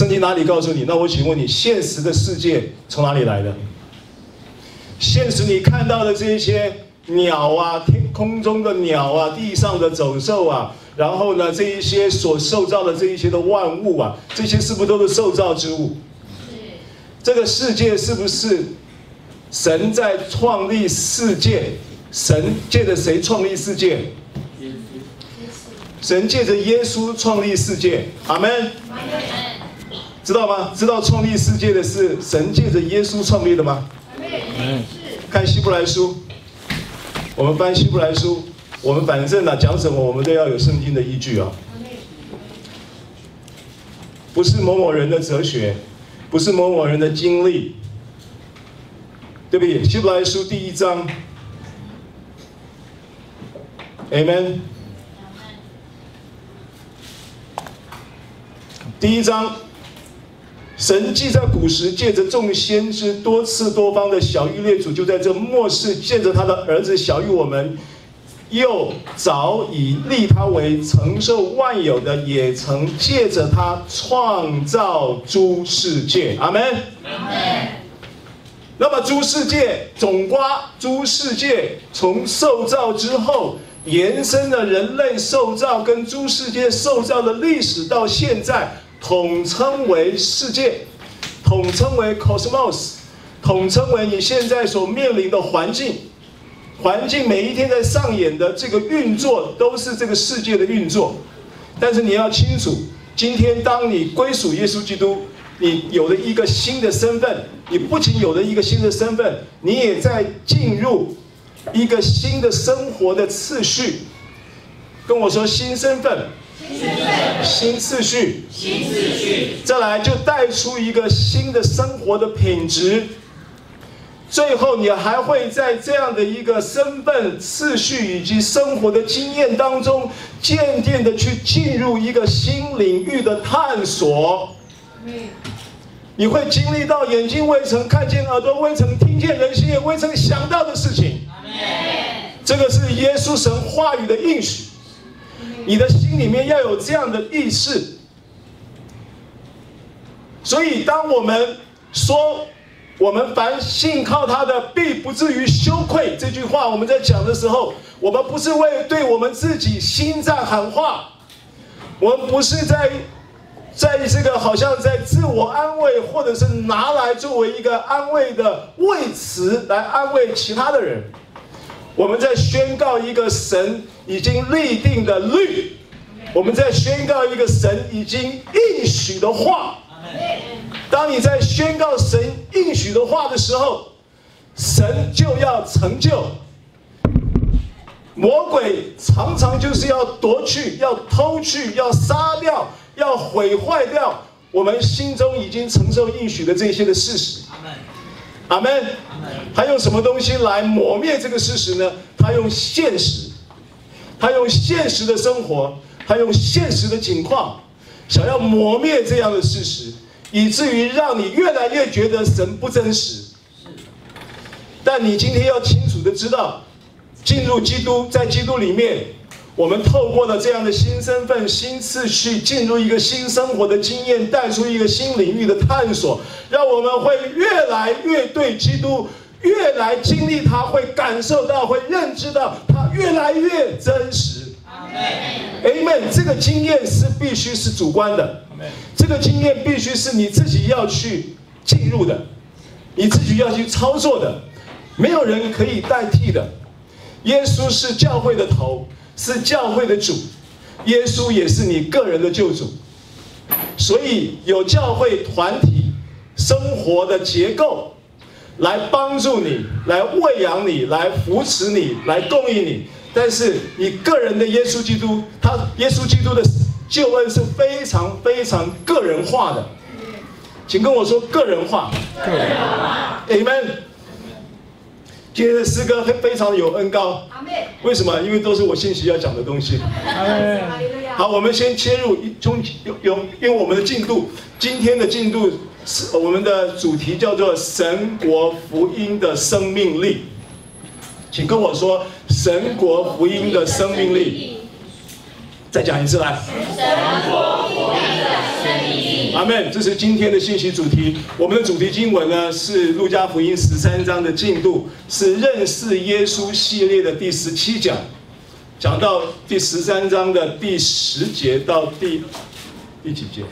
圣经哪里告诉你？那我请问你，现实的世界从哪里来的？现实你看到的这一些鸟啊，天空中的鸟啊，地上的走兽啊，然后呢，这一些所受造的这一些的万物啊，这些是不是都是受造之物？是。这个世界是不是神在创立世界？神借着谁创立世界？神借着耶稣创立世界。阿门。知道吗？知道创立世界的是神借着耶稣创立的吗？看希伯来书，我们翻希伯来书，我们反正呢讲什么，我们都要有圣经的依据啊。不是某某人的哲学，不是某某人的经历，对不对？希伯来书第一章，Amen。第一章。神既在古时借着众先知多次多方的晓諭列祖，就在这末世借着他的儿子晓諭我们，又早已立他为承受万有的，也曾借着他创造诸世界。阿门。阿门。那么诸世界总括诸世界从受造之后延伸的人类受造跟诸世界受造的历史到现在。统称为世界，统称为 cosmos，统称为你现在所面临的环境，环境每一天在上演的这个运作都是这个世界的运作。但是你要清楚，今天当你归属耶稣基督，你有了一个新的身份，你不仅有了一个新的身份，你也在进入一个新的生活的次序。跟我说新身份。新次序，新次序，再来就带出一个新的生活的品质。最后，你还会在这样的一个身份次序以及生活的经验当中，渐渐的去进入一个新领域的探索。你会经历到眼睛未曾看见，耳朵未曾听见，人心也未曾想到的事情。这个是耶稣神话语的应许。你的心里面要有这样的意识，所以当我们说我们凡信靠他的，必不至于羞愧。这句话，我们在讲的时候，我们不是为对我们自己心脏喊话，我们不是在在这个好像在自我安慰，或者是拿来作为一个安慰的慰词来安慰其他的人。我们在宣告一个神已经立定的律，我们在宣告一个神已经应许的话。当你在宣告神应许的话的时候，神就要成就。魔鬼常常就是要夺去、要偷去、要杀掉、要毁坏掉我们心中已经承受应许的这些的事实。阿门。阿门他用什么东西来磨灭这个事实呢？他用现实，他用现实的生活，他用现实的情况，想要磨灭这样的事实，以至于让你越来越觉得神不真实。但你今天要清楚的知道，进入基督，在基督里面。我们透过了这样的新身份、新次序，进入一个新生活的经验，带出一个新领域的探索，让我们会越来越对基督越来经历他，会感受到，会认知到他越来越真实。Amen。这个经验是必须是主观的，这个经验必须是你自己要去进入的，你自己要去操作的，没有人可以代替的。耶稣是教会的头。是教会的主，耶稣也是你个人的救主，所以有教会团体生活的结构，来帮助你，来喂养你，来扶持你，来供应你。但是你个人的耶稣基督，他耶稣基督的救恩是非常非常个人化的，请跟我说个人化，个人化，Amen。今天的诗歌非非常有恩高，为什么？因为都是我信息要讲的东西。好，我们先切入，从用用，因为我们的进度，今天的进度是我们的主题叫做神国福音的生命力，请跟我说神国福音的生命力，再讲一次来。神国福音的生命力。阿门。这是今天的信息主题。我们的主题经文呢是路加福音十三章的进度，是认识耶稣系列的第十七讲，讲到第十三章的第十节到第第几节？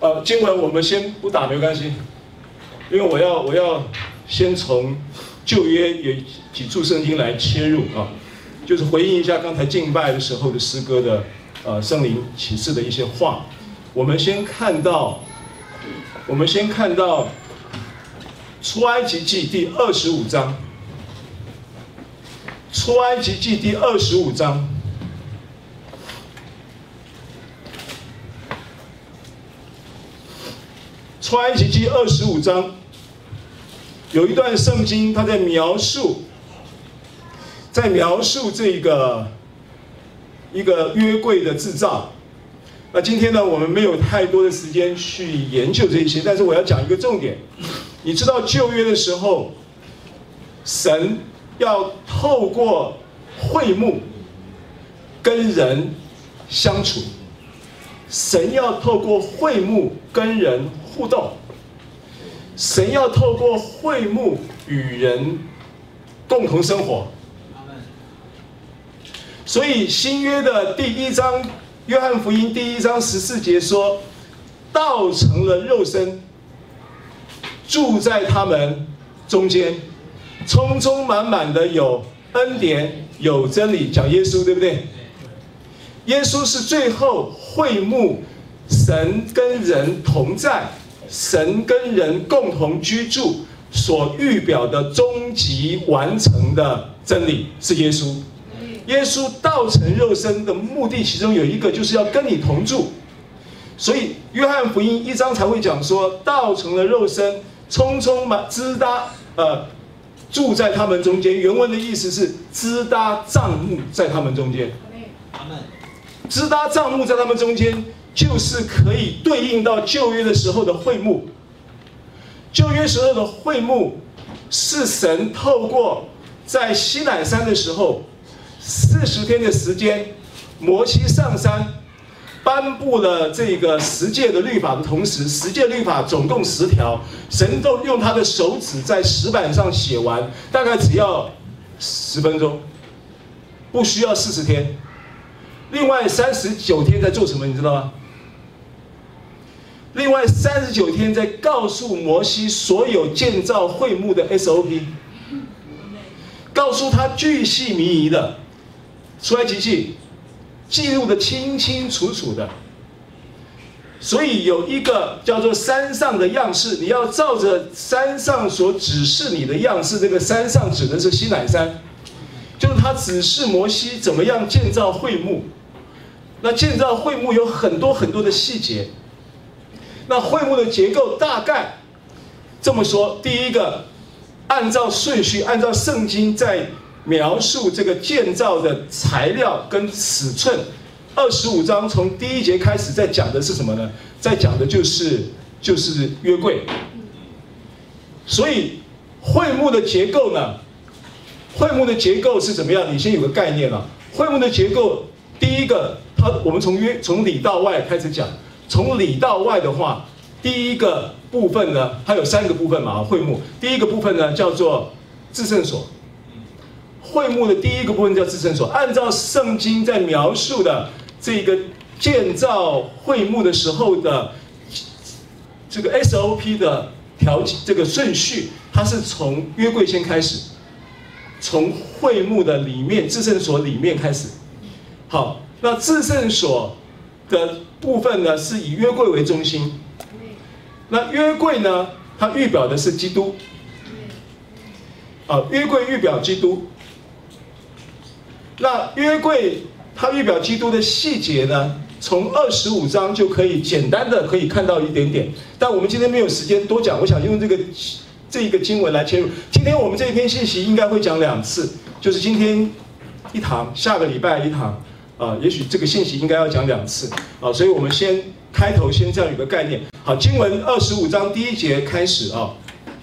呃，经文我们先不打没关系，因为我要我要先从旧约有几处圣经来切入啊。就是回应一下刚才敬拜的时候的诗歌的，呃，圣灵启示的一些话。我们先看到，我们先看到出埃及记第二十五章。出埃及记第二十五章，出埃及记二十五章有一段圣经，它在描述。在描述这个一个约柜的制造，那今天呢，我们没有太多的时间去研究这些，但是我要讲一个重点。你知道旧约的时候，神要透过会幕跟人相处，神要透过会幕跟人互动，神要透过会幕与人共同生活。所以新约的第一章，约翰福音第一章十四节说，道成了肉身，住在他们中间，充充满满的有恩典有真理，讲耶稣对不对？耶稣是最后会幕，神跟人同在，神跟人共同居住所预表的终极完成的真理，是耶稣。耶稣道成肉身的目的，其中有一个就是要跟你同住，所以约翰福音一章才会讲说，道成了肉身，匆匆满支搭，呃，住在他们中间。原文的意思是支搭帐幕在他们中间。支搭帐幕在他们中间，就是可以对应到旧约的时候的会幕。旧约时候的会幕是神透过在西乃山的时候。四十天的时间，摩西上山，颁布了这个十诫的律法的同时，十诫律法总共十条，神都用他的手指在石板上写完，大概只要十分钟，不需要四十天。另外三十九天在做什么？你知道吗？另外三十九天在告诉摩西所有建造会幕的 SOP，告诉他巨细靡遗的。出埃及记记录的清清楚楚的，所以有一个叫做山上的样式，你要照着山上所指示你的样式。这个山上指的是西乃山，就是他指示摩西怎么样建造会幕。那建造会幕有很多很多的细节。那会幕的结构大概这么说：第一个，按照顺序，按照圣经在。描述这个建造的材料跟尺寸，二十五章从第一节开始在讲的是什么呢？在讲的就是就是约柜。所以会幕的结构呢？会幕的结构是怎么样？你先有个概念啊。会幕的结构，第一个，它我们从约从里到外开始讲。从里到外的话，第一个部分呢，它有三个部分嘛。会幕第一个部分呢叫做至圣所。会幕的第一个部分叫至圣所，按照圣经在描述的这个建造会幕的时候的这个 SOP 的条，这个顺序，它是从约柜先开始，从会幕的里面至圣所里面开始。好，那至圣所的部分呢，是以约柜为中心。那约柜呢，它预表的是基督。啊，约柜预表基督。那约柜它预表基督的细节呢，从二十五章就可以简单的可以看到一点点，但我们今天没有时间多讲，我想用这个这一个经文来切入。今天我们这一篇信息应该会讲两次，就是今天一堂，下个礼拜一堂，啊、也许这个信息应该要讲两次，啊，所以我们先开头先这样有个概念。好，经文二十五章第一节开始啊，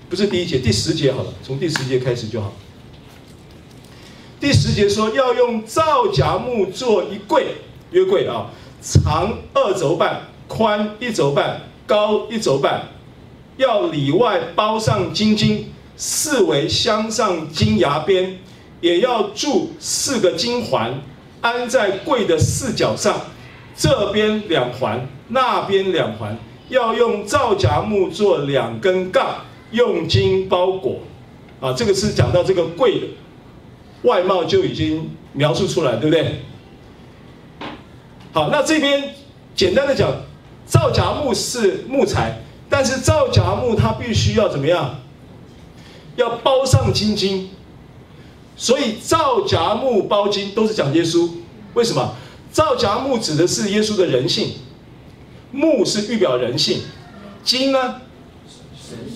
不是第一节，第十节好了，从第十节开始就好。第十节说要用皂荚木做一柜，约柜啊，长二肘半，宽一肘半，高一肘半，要里外包上金金，四围镶上金牙边，也要铸四个金环，安在柜的四角上，这边两环，那边两环，要用皂荚木做两根杠，用金包裹。啊，这个是讲到这个柜的外貌就已经描述出来，对不对？好，那这边简单的讲，皂荚木是木材，但是皂荚木它必须要怎么样？要包上金金，所以皂荚木包金都是讲耶稣。为什么？皂荚木指的是耶稣的人性，木是预表人性，金呢？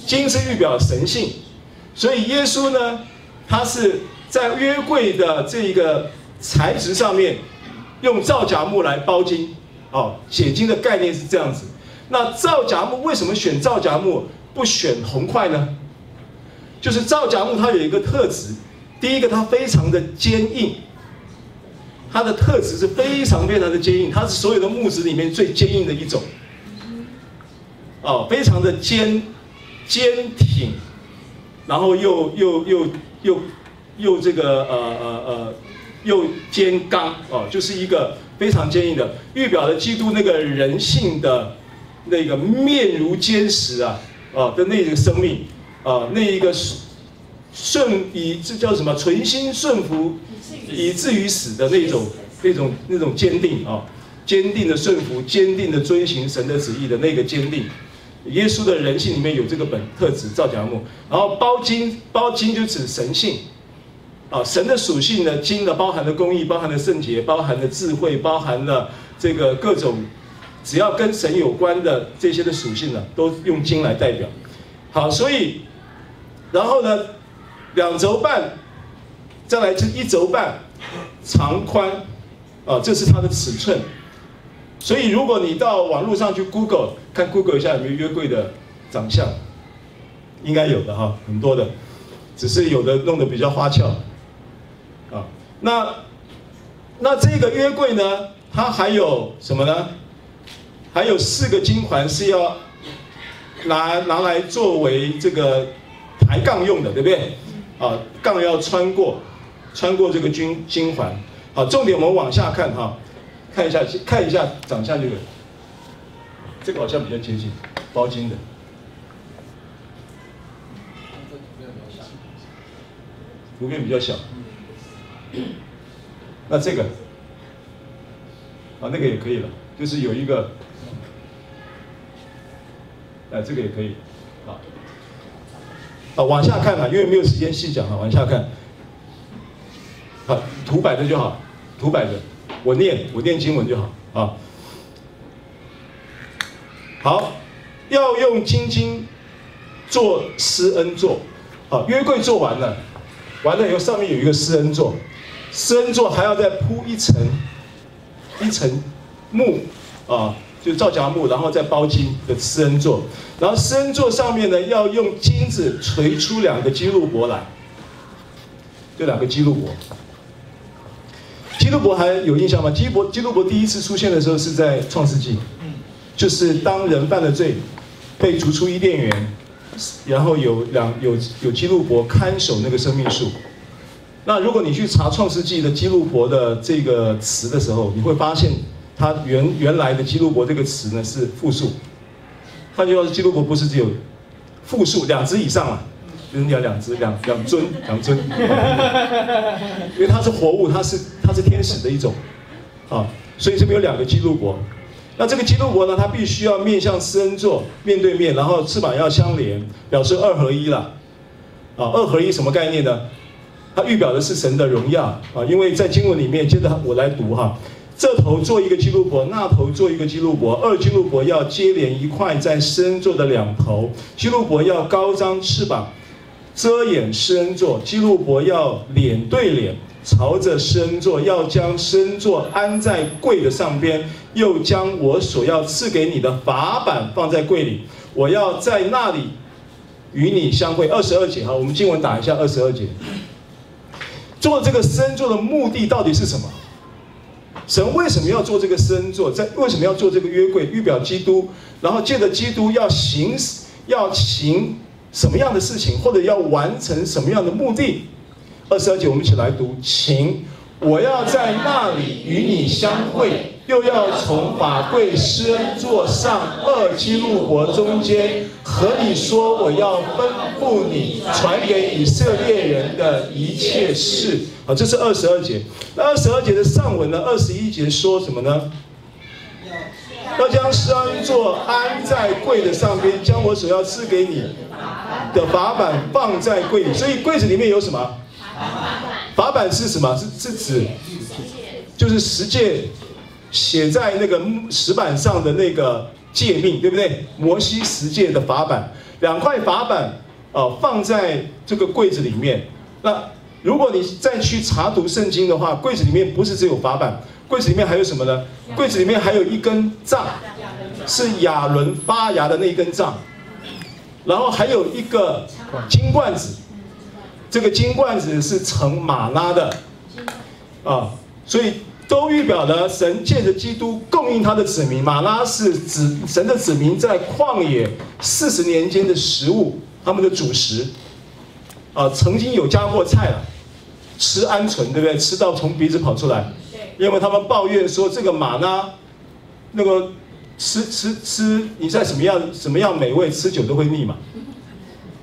金是预表神性。所以耶稣呢，他是在约柜的这一个材质上面，用皂荚木来包金，哦，写经的概念是这样子。那皂荚木为什么选皂荚木不选红块呢？就是皂荚木它有一个特质，第一个它非常的坚硬，它的特质是非常非常的坚硬，它是所有的木质里面最坚硬的一种，哦，非常的坚坚挺。然后又又又又又这个呃呃呃又坚刚。哦，就是一个非常坚硬的，预表了基督那个人性的那个面如坚石啊啊的那个生命。啊，那一个是顺以这叫什么？存心顺服以至于死。的那种那种那种坚定啊，坚定的顺服，坚定的遵行神的旨意的那个坚定。耶稣的人性里面有这个本特质，皂荚木，然后包金，包金就指神性，啊，神的属性呢，金呢包含了公义，包含了圣洁，包含了智慧，包含了这个各种只要跟神有关的这些的属性呢，都用金来代表。好，所以，然后呢，两轴半，再来就一轴半，长宽，啊，这是它的尺寸。所以，如果你到网络上去 Google 看 Google 一下有没有约柜的长相，应该有的哈，很多的，只是有的弄得比较花俏，啊，那那这个约柜呢，它还有什么呢？还有四个金环是要拿拿来作为这个抬杠用的，对不对？啊，杠要穿过穿过这个金金环，好，重点我们往下看哈。看一下，看一下长相这个，这个好像比较接近包金的，图片比较小，那这个，啊那个也可以了，就是有一个，哎这个也可以，好，啊往下看啊，因为没有时间细讲啊，往下看，好图摆着就好，图摆着。我念，我念经文就好啊。好，要用金金做施恩座，好，约柜做完了，完了以后上面有一个施恩座，施恩座还要再铺一层一层木啊，就皂荚木，然后再包金的施恩座，然后施恩座上面呢要用金子锤出两个基路伯来，这两个基路伯。基路伯还有印象吗？基路伯基路伯第一次出现的时候是在创世纪，就是当人犯了罪，被逐出伊甸园，然后有两有有基路伯看守那个生命树。那如果你去查创世纪的基路伯的这个词的时候，你会发现它原原来的基督国这个词呢是复数，换句话说，基督国不是只有复数两只以上啊。就是要两只两两尊两尊，因为它是活物，它是它是天使的一种，啊，所以这边有两个基督国。那这个基督国呢，它必须要面向施恩座，面对面，然后翅膀要相连，表示二合一了。啊，二合一什么概念呢？它预表的是神的荣耀啊，因为在经文里面，接着我来读哈，这头做一个基路伯，那头做一个基路伯，二基路伯要接连一块在施恩座的两头，基路伯要高张翅膀。遮掩施恩座，基路伯要脸对脸，朝着施恩座，要将施恩座安在柜的上边，又将我所要赐给你的法版放在柜里，我要在那里与你相会。二十二节哈，我们经文打一下二十二节。做这个施恩座的目的到底是什么？神为什么要做这个生做？在为什么要做这个约柜，预表基督？然后借着基督要行要行什么样的事情，或者要完成什么样的目的？二十二节，我们一起来读，行我要在那里与你相会。又要从法柜施恩座上二基路伯中间和你说，我要吩咐你传给以色列人的一切事。好，这是二十二节。那二十二节的上文呢？二十一节说什么呢？要将施恩座安在柜的上边，将我所要赐给你的法版放在柜里。所以柜子里面有什么？法版是什么？是是指就是十诫。写在那个石板上的那个诫命，对不对？摩西十诫的法板，两块法板，啊、呃，放在这个柜子里面。那如果你再去查读圣经的话，柜子里面不是只有法板，柜子里面还有什么呢？柜子里面还有一根杖，是亚伦发芽的那一根杖，然后还有一个金罐子，这个金罐子是盛马拉的，啊，所以。都预表了神借着基督供应他的子民，马拉是指神的子民在旷野四十年间的食物，他们的主食。啊，曾经有加过菜了，吃鹌鹑，对不对？吃到从鼻子跑出来，因为他们抱怨说这个马拉，那个吃吃吃，你在什么样什么样美味，吃久都会腻嘛。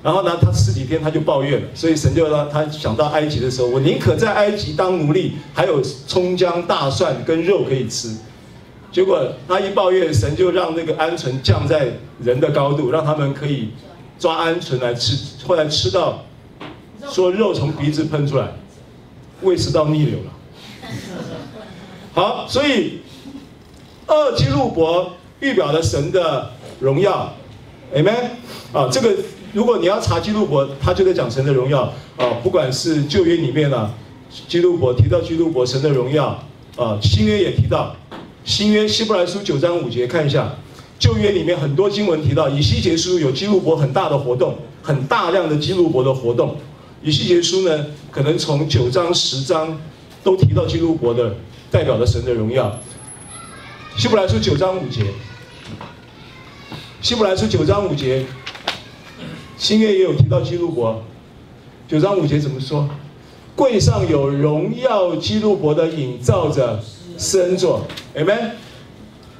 然后呢，他十几天他就抱怨了，所以神就让他想到埃及的时候，我宁可在埃及当奴隶，还有葱姜大蒜跟肉可以吃。结果他一抱怨，神就让那个鹌鹑降在人的高度，让他们可以抓鹌鹑来吃。后来吃到，说肉从鼻子喷出来，胃食道逆流了。好，所以二基路伯预表了神的荣耀，Amen 啊，这个。如果你要查基路伯，他就在讲神的荣耀啊，不管是旧约里面啊，基路伯提到基路伯神的荣耀啊，新约也提到，新约希伯来书九章五节看一下，旧约里面很多经文提到，以西结书有基路伯很大的活动，很大量的基路伯的活动，以西结书呢，可能从九章十章都提到基路伯的代表的神的荣耀，希伯来书九章五节，希伯来书九章五节。新约也有提到基督伯，九章五节怎么说？柜上有荣耀基督伯的影照着施恩座，Amen。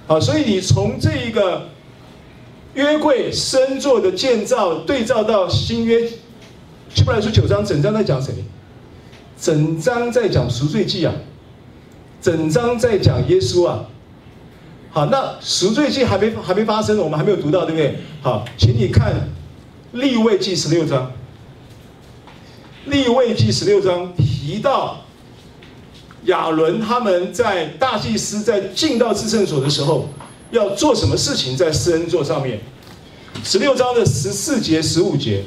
好，所以你从这一个约柜身座的建造对照到新约，希伯来书九章整章在讲谁？整章在讲赎罪记啊，整章在讲耶稣啊。好，那赎罪记还没还没发生，我们还没有读到，对不对？好，请你看。立位记十六章，立位记十六章提到亚伦他们在大祭司在进到至圣所的时候要做什么事情，在施恩座上面。十六章的十四节、十五节，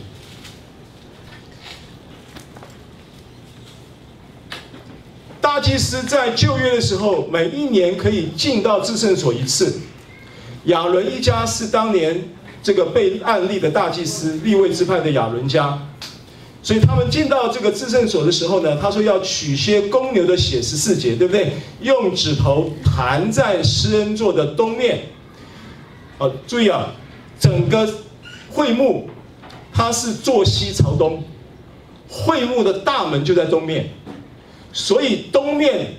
大祭司在旧约的时候，每一年可以进到至圣所一次。亚伦一家是当年。这个被按立的大祭司，立位支派的亚伦家，所以他们进到这个自圣所的时候呢，他说要取些公牛的血十四节，对不对？用指头弹在施恩座的东面。好，注意啊，整个会幕它是坐西朝东，会幕的大门就在东面，所以东面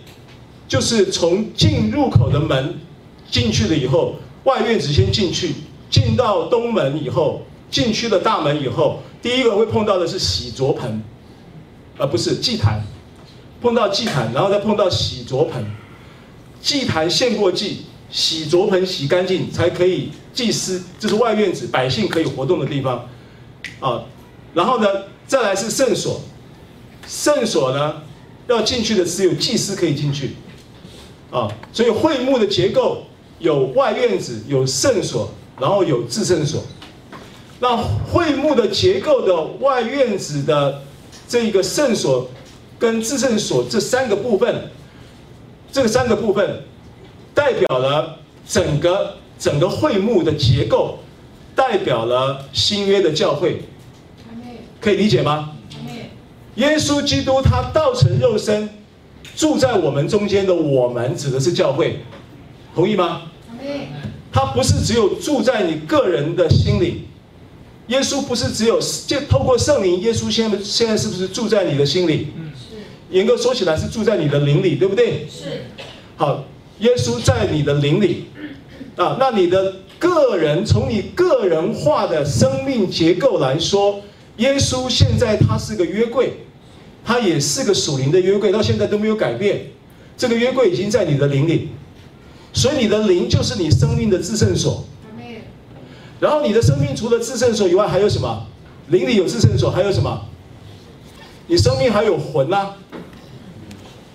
就是从进入口的门进去了以后，外院子先进去。进到东门以后，进去了大门以后，第一个会碰到的是洗濯盆，而不是祭坛。碰到祭坛，然后再碰到洗濯盆。祭坛献过祭，洗濯盆洗干净才可以祭司，这是外院子百姓可以活动的地方。啊，然后呢，再来是圣所。圣所呢，要进去的只有祭司可以进去。啊，所以会幕的结构有外院子，有圣所。然后有至圣所，那会幕的结构的外院子的这个圣所跟至圣所这三个部分，这三个部分代表了整个整个会幕的结构，代表了新约的教会，可以理解吗？耶稣基督他道成肉身，住在我们中间的我们指的是教会，同意吗？他不是只有住在你个人的心里，耶稣不是只有就透过圣灵，耶稣现在现在是不是住在你的心里？嗯，是。严格说起来是住在你的灵里，对不对？是。好，耶稣在你的灵里，啊，那你的个人从你个人化的生命结构来说，耶稣现在他是个约柜。他也是个属灵的约柜，到现在都没有改变。这个约柜已经在你的灵里，所以你的灵就是你生命的至圣所。然后你的生命除了至圣所以外，还有什么？灵里有至圣所，还有什么？你生命还有魂呐、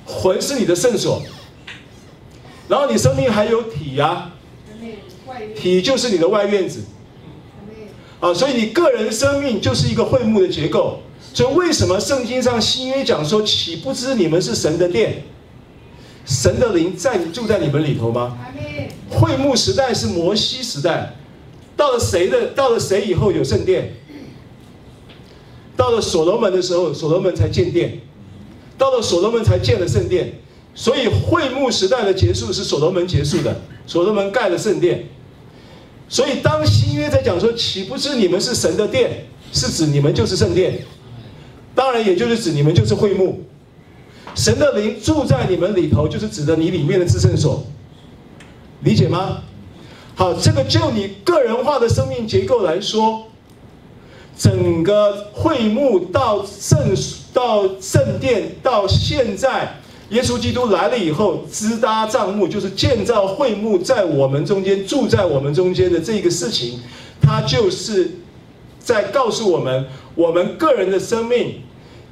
魂是你的圣所。然后你生命还有体呀、啊，体就是你的外院子。啊，所以你个人生命就是一个会幕的结构。所以，为什么圣经上新约讲说，岂不知你们是神的殿，神的灵在住在你们里头吗？会幕时代是摩西时代，到了谁的？到了谁以后有圣殿？到了所罗门的时候，所罗门才建殿，到了所罗门才建了圣殿。所以，会幕时代的结束是所罗门结束的，所罗门盖了圣殿。所以，当新约在讲说，岂不知你们是神的殿，是指你们就是圣殿。当然，也就是指你们就是会幕，神的灵住在你们里头，就是指的你里面的至圣所，理解吗？好，这个就你个人化的生命结构来说，整个会幕到圣到圣殿到现在，耶稣基督来了以后，支搭帐幕，就是建造会幕，在我们中间住在我们中间的这个事情，它就是在告诉我们，我们个人的生命。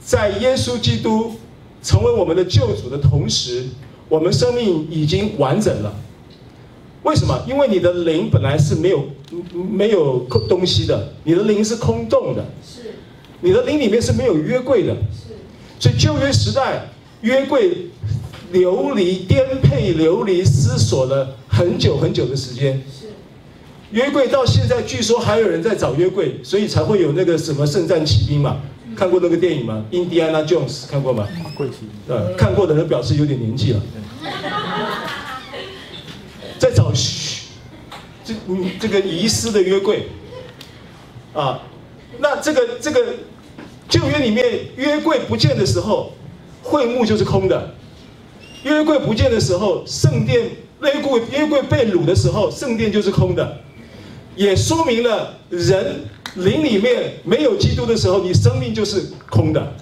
在耶稣基督成为我们的救主的同时，我们生命已经完整了。为什么？因为你的灵本来是没有没有东西的，你的灵是空洞的。是。你的灵里面是没有约柜的。是。所以旧约时代约柜流离颠沛流离思索了很久很久的时间。是。约柜到现在据说还有人在找约柜，所以才会有那个什么圣战骑兵嘛。看过那个电影吗？印第安纳·琼斯看过吗？呃，看过的人表示有点年纪了。在找嘘，这嗯这个遗失的约柜啊，那这个这个旧约里面约柜不见的时候，会幕就是空的；约柜不见的时候，圣殿约柜约柜被掳的时候，圣殿就是空的，也说明了人。灵里面没有基督的时候，你生命就是空的。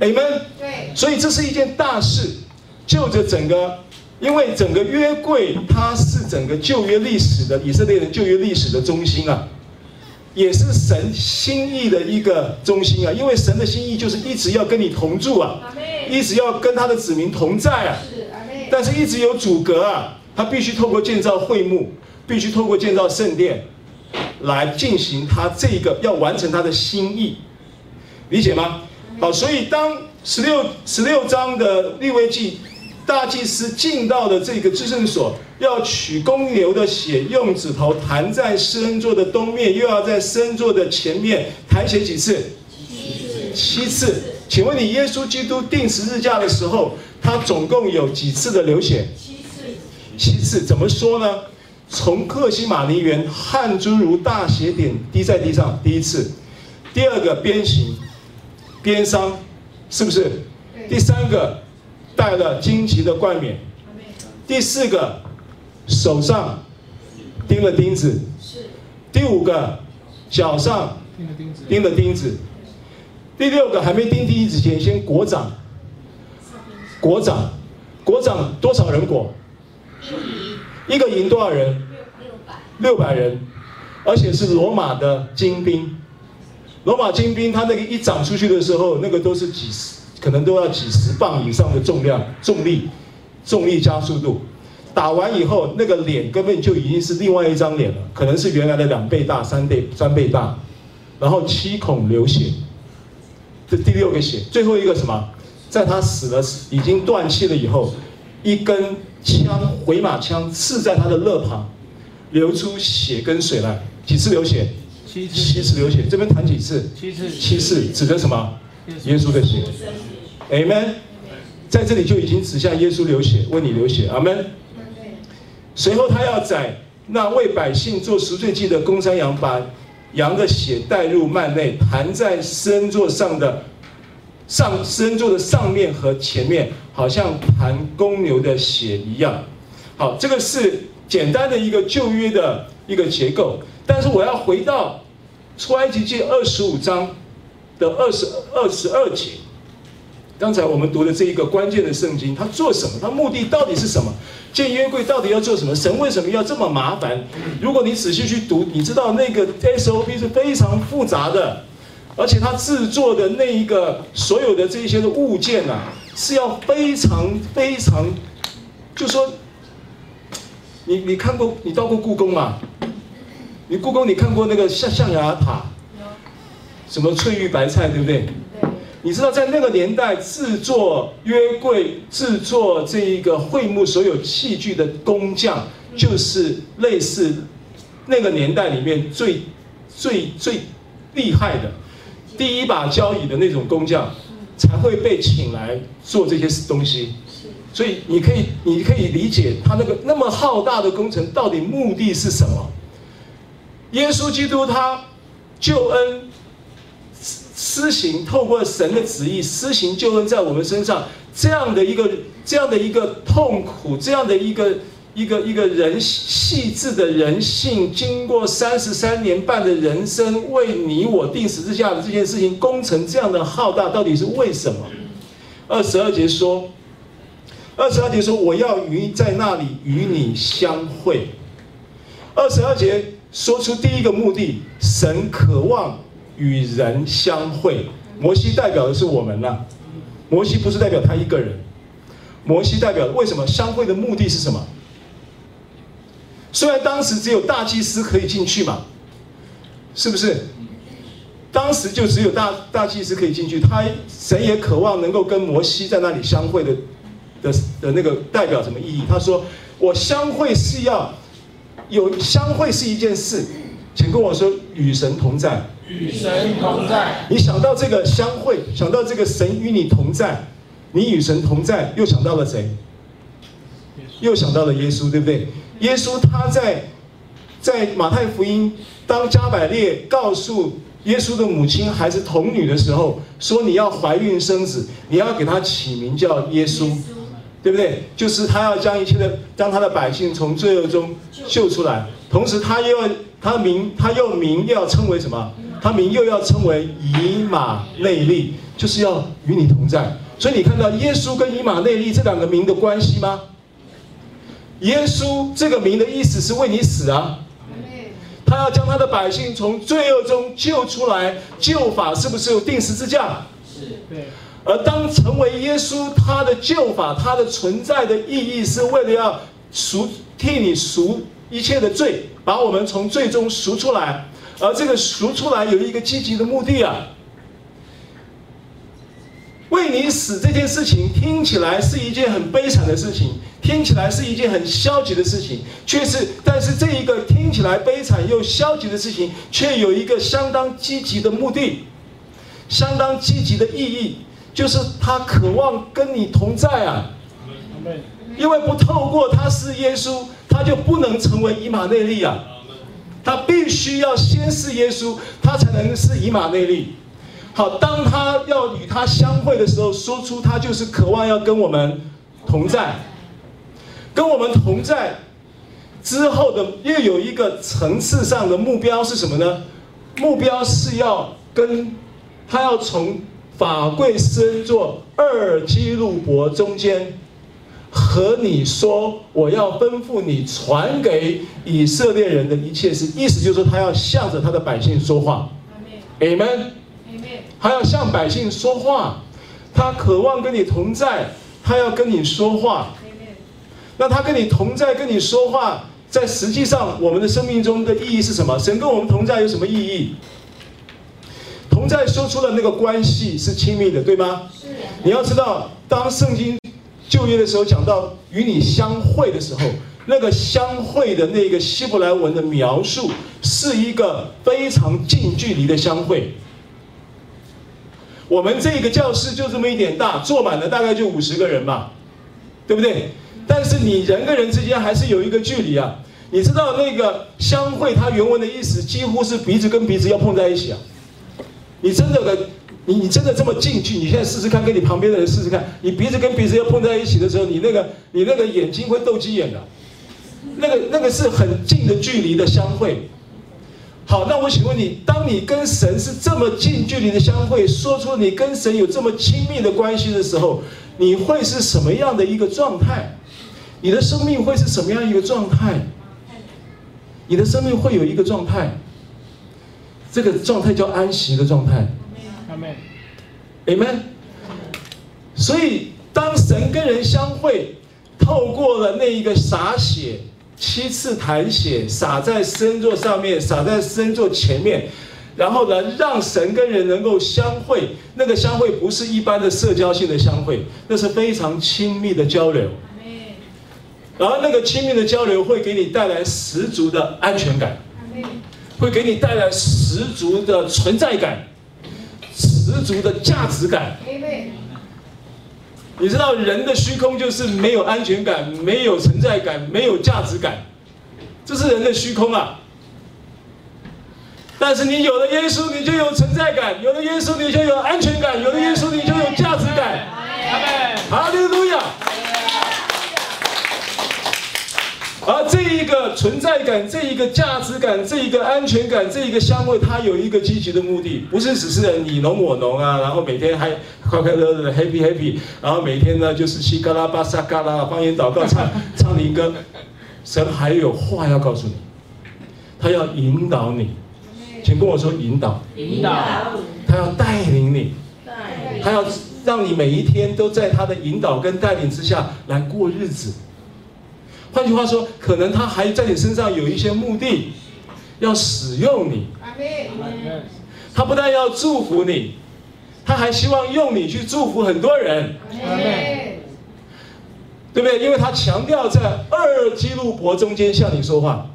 Amen。对。所以这是一件大事，就着整个，因为整个约柜它是整个旧约历史的以色列人旧约历史的中心啊，也是神心意的一个中心啊。因为神的心意就是一直要跟你同住啊，一直要跟他的子民同在啊。是。但是一直有阻隔啊，他必须透过建造会幕，必须透过建造圣殿。来进行他这个要完成他的心意，理解吗？好，所以当十六十六章的利未记，大祭司进到了这个至圣所，要取公牛的血，用指头弹在施恩座的东面，又要在施恩座的前面弹血几次？七次。七次。请问你耶稣基督定十字架的时候，他总共有几次的流血？七次。七次，怎么说呢？从克西马尼园汗珠如大血点滴在地上，第一次；第二个鞭刑，鞭伤，是不是？第三个带了荆棘的冠冕，第四个手上钉了钉子，第五个脚上钉了钉子，第六个还没钉钉子前先裹掌，裹掌，裹掌多少人裹？一个营多少人？六百。六百人，而且是罗马的精兵。罗马精兵，他那个一长出去的时候，那个都是几十，可能都要几十磅以上的重量、重力、重力加速度。打完以后，那个脸根本就已经是另外一张脸了，可能是原来的两倍大、三倍、三倍大。然后七孔流血，这第六个血，最后一个什么？在他死了、已经断气了以后，一根。枪回马枪刺在他的肋旁，流出血跟水来。几次流血？七次。七次流血。这边弹几次？七次。七次指的什么？耶稣的血。Amen。在这里就已经指向耶稣流血，为你流血，阿门。随后他要宰那为百姓做赎罪祭的公山羊，把羊的血带入幔内，盘在身座上的上施恩座的上面和前面，好像弹公牛的血一样。好，这个是简单的一个旧约的一个结构，但是我要回到出埃及记二十五章的二十二十二节。刚才我们读的这一个关键的圣经，它做什么？它目的到底是什么？建约柜到底要做什么？神为什么要这么麻烦？如果你仔细去读，你知道那个 SOP 是非常复杂的，而且他制作的那一个所有的这一些的物件啊，是要非常非常，就说，你你看过你到过故宫吗？你故宫你看过那个象象牙塔？什么翠玉白菜，对不对？你知道在那个年代制作约柜、制作这一个会木所有器具的工匠，就是类似那个年代里面最最最厉害的第一把交椅的那种工匠，才会被请来做这些东西。所以你可以你可以理解他那个那么浩大的工程到底目的是什么？耶稣基督他救恩。施行透过神的旨意施行救恩在我们身上，这样的一个这样的一个痛苦，这样的一个一个一个人细致的人性，经过三十三年半的人生，为你我定十字架的这件事情，工程这样的浩大，到底是为什么？二十二节说，二十二节说，我要与在那里与你相会。二十二节说出第一个目的，神渴望。与人相会，摩西代表的是我们呐。摩西不是代表他一个人，摩西代表为什么相会的目的是什么？虽然当时只有大祭司可以进去嘛，是不是？当时就只有大大祭司可以进去，他神也渴望能够跟摩西在那里相会的的的那个代表什么意义？他说：“我相会是要有相会是一件事，请跟我说与神同在。”与神同在，你想到这个相会，想到这个神与你同在，你与神同在，又想到了谁？又想到了耶稣，对不对？耶稣他在在马太福音，当加百列告诉耶稣的母亲还是童女的时候，说你要怀孕生子，你要给他起名叫耶稣，对不对？就是他要将一切的，将他的百姓从罪恶中救出来，同时他又要他名，他又名又要称为什么？他名又要称为以马内利，就是要与你同在。所以你看到耶稣跟以马内利这两个名的关系吗？耶稣这个名的意思是为你死啊，他要将他的百姓从罪恶中救出来，救法是不是有定十字架？是，对。而当成为耶稣，他的救法，他的存在的意义是为了要赎替你赎一切的罪，把我们从罪中赎出来。而这个赎出来有一个积极的目的啊，为你死这件事情听起来是一件很悲惨的事情，听起来是一件很消极的事情，却是，但是这一个听起来悲惨又消极的事情，却有一个相当积极的目的，相当积极的意义，就是他渴望跟你同在啊，因为不透过他是耶稣，他就不能成为以马内利啊。他必须要先是耶稣，他才能是以马内利。好，当他要与他相会的时候，说出他就是渴望要跟我们同在，跟我们同在之后的又有一个层次上的目标是什么呢？目标是要跟他要从法柜施恩座二基路伯中间。和你说，我要吩咐你传给以色列人的一切事，意思就是说，他要向着他的百姓说话。阿他要向百姓说话，他渴望跟你同在，他要跟你说话。那他跟你同在，跟你说话，在实际上我们的生命中的意义是什么？神跟我们同在有什么意义？同在说出了那个关系是亲密的，对吗？是。你要知道，当圣经。旧约的时候讲到与你相会的时候，那个相会的那个希伯来文的描述是一个非常近距离的相会。我们这个教室就这么一点大，坐满了大概就五十个人吧，对不对？但是你人跟人之间还是有一个距离啊。你知道那个相会，它原文的意思几乎是鼻子跟鼻子要碰在一起啊。你真的的，你你真的这么近距，你现在试试看，跟你旁边的人试试看，你鼻子跟鼻子要碰在一起的时候，你那个你那个眼睛会斗鸡眼的，那个那个是很近的距离的相会。好，那我请问你，当你跟神是这么近距离的相会，说出你跟神有这么亲密的关系的时候，你会是什么样的一个状态？你的生命会是什么样一个状态？你的生命会有一个状态，这个状态叫安息的状态。阿门。阿门。所以，当神跟人相会，透过了那一个洒血。七次弹血洒在施恩座上面，洒在施恩座前面，然后呢，让神跟人能够相会。那个相会不是一般的社交性的相会，那是非常亲密的交流。然后那个亲密的交流会给你带来十足的安全感，会给你带来十足的存在感，十足的价值感。你知道人的虚空就是没有安全感，没有存在感，没有价值感，这是人的虚空啊。但是你有了耶稣，你就有存在感；有了耶稣，你就有安全感；有了耶稣，你就有价值感。阿门。哈利路亚。而这一个存在感，这一个价值感，这一个安全感，这一个香味，它有一个积极的目的，不是只是你侬我侬啊，然后每天还 快快乐乐的 happy happy，然后每天呢就是西嘎啦巴萨嘎啦方言祷告唱 唱灵歌，神还有话要告诉你，他要引导你，请跟我说引导，引导，他要带领你，他要让你每一天都在他的引导跟带领之下来过日子。换句话说，可能他还在你身上有一些目的，要使用你。他不但要祝福你，他还希望用你去祝福很多人。对不对？因为他强调在二基路伯中间向你说话。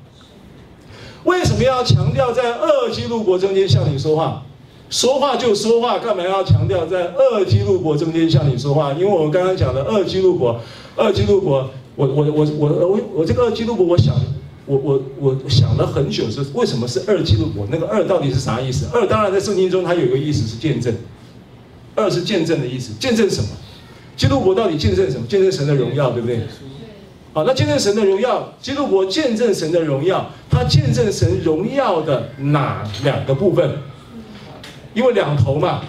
为什么要强调在二基路伯中间向你说话？说话就说话，干嘛要强调在二基路伯中间向你说话？因为我们刚刚讲的二基路伯，二基路伯。我我我我我我这个二基路伯，我想，我我我想了很久，是为什么是二基路伯？那个二到底是啥意思？二当然在圣经中，它有一个意思是见证，二是见证的意思，见证什么？基路伯到底见证什么？见证神的荣耀，对不对？好，那见证神的荣耀，基路伯见证神的荣耀，他见证神荣耀的哪两个部分？因为两头嘛，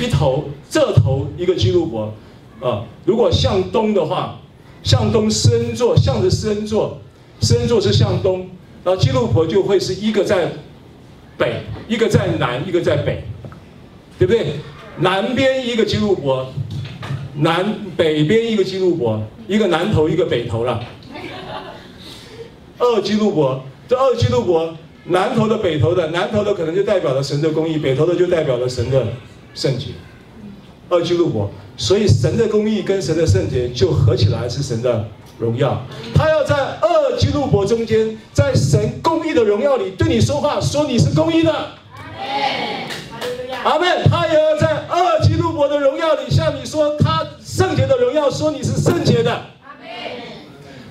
一头这头一个基路伯，啊，如果向东的话。向东施恩座，向着施恩座，施恩座是向东，然后基路伯就会是一个在北，一个在南，一个在北，对不对？南边一个基路伯，南北边一个基路伯，一个南头，一个北头了。二基路伯，这二基路伯，南头的、北头的，南头的可能就代表了神的公义，北头的就代表了神的圣洁。二基路伯。所以神的公义跟神的圣洁就合起来是神的荣耀。他要在二基路伯中间，在神公义的荣耀里对你说话，说你是公义的。阿门。他也要在二基路伯的荣耀里向你说他圣洁的荣耀，说你是圣洁的。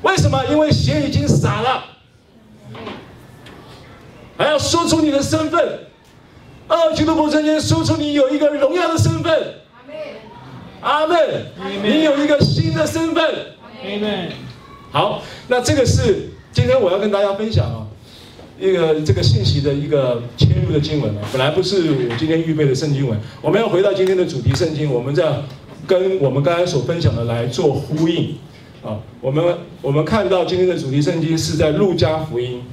为什么？因为血已经洒了，还要说出你的身份。二基路伯中间说出你有一个荣耀的身份。阿门，你有一个新的身份。阿门。好，那这个是今天我要跟大家分享啊，一个这个信息的一个切入的经文啊，本来不是我今天预备的圣经文，我们要回到今天的主题圣经，我们再跟我们刚才所分享的来做呼应啊。我们我们看到今天的主题圣经是在路加福音，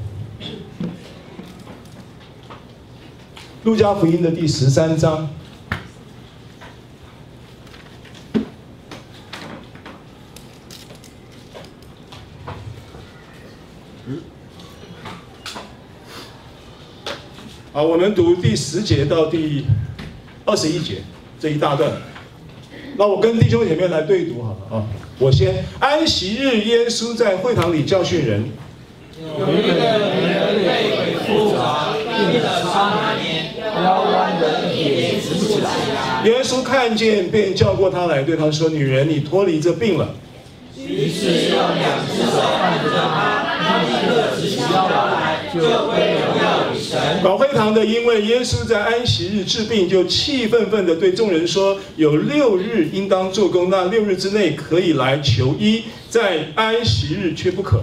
路加福音的第十三章。好，我们读第十节到第二十一节这一大段。那我跟弟兄姐妹来对读好了啊。我先，安息日，耶稣在会堂里教训人。有一个人被鬼附着，病了八年，腰弯的也直不起来。耶稣看见，便叫过他来，对他说：“女人，你脱离这病了。”于是用两只手按着他，他立刻直起腰来，就归荣耀与神。保会堂的，因为耶稣在安息日治病，就气愤愤地对众人说：“有六日应当做工，那六日之内可以来求医，在安息日却不可。”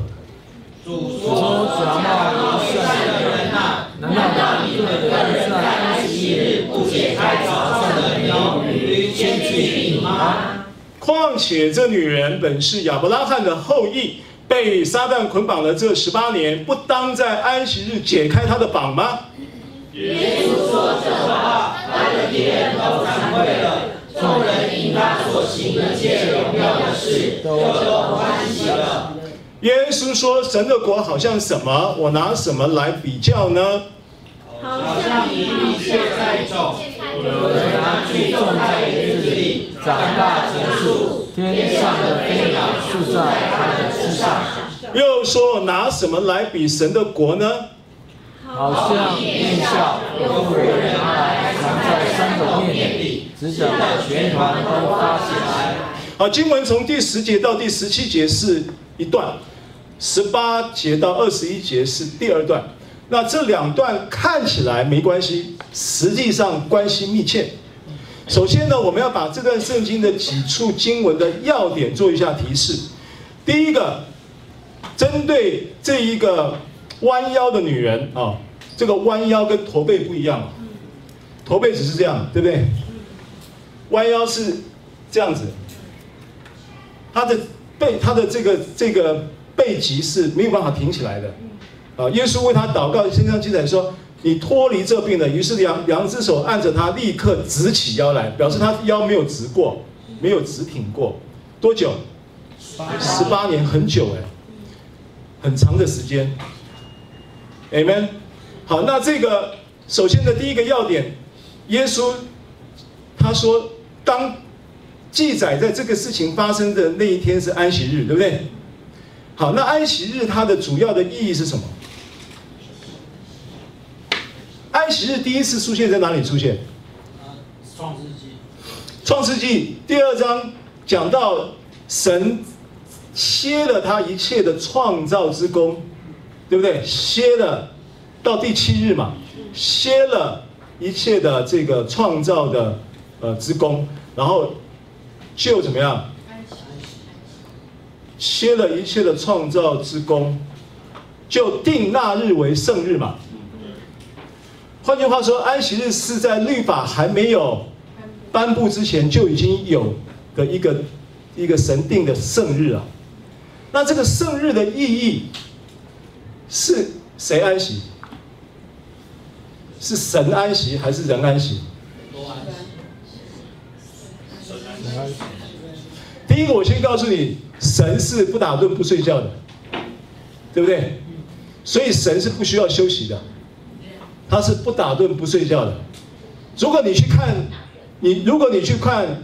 主说：“假冒为善的人哪，难道你们在安息日不解开早上的牛驴，先去医吗？”况且这女人本是亚伯拉罕的后裔，被撒旦捆绑了这十八年，不当在安息日解开他的绑吗？耶稣说这话，他的敌人都惭愧了，众人因他所行的一切荣耀的事，都欢喜了。耶稣说：“神的国好像什么？我拿什么来比较呢？好像一粒芥菜种，有人拿去种在园子里。”长大成树，天上的飞鸟住在他的枝上。又说，拿什么来比神的国呢？好像面笑，有妇人拿来藏在三斗面里，直等全团都发起来。好，经文从第十节到第十七节是一段，十八节到二十一节是第二段。那这两段看起来没关系，实际上关系密切。首先呢，我们要把这段圣经的几处经文的要点做一下提示。第一个，针对这一个弯腰的女人啊，这个弯腰跟驼背不一样，驼背只是这样，对不对？弯腰是这样子，她的背，她的这个这个背脊是没有办法挺起来的。啊，耶稣为她祷告，圣经记载说。你脱离这病了，于是两两只手按着他，立刻直起腰来，表示他腰没有直过，没有直挺过。多久？十八年，很久哎，很长的时间。Amen。好，那这个首先的第一个要点，耶稣他说，当记载在这个事情发生的那一天是安息日，对不对？好，那安息日它的主要的意义是什么？安息日第一次出现在哪里出现？创世纪。创世纪第二章讲到神歇了他一切的创造之功，对不对？歇了到第七日嘛，歇了一切的这个创造的呃之功，然后就怎么样？歇了一切的创造之功，就定那日为圣日嘛。换句话说，安息日是在律法还没有颁布之前就已经有的一个一个神定的圣日啊。那这个圣日的意义是谁安息？是神安息还是人安息？第一个，我先告诉你，神是不打盹不睡觉的，对不对？所以神是不需要休息的。他是不打盹不睡觉的。如果你去看，你如果你去看，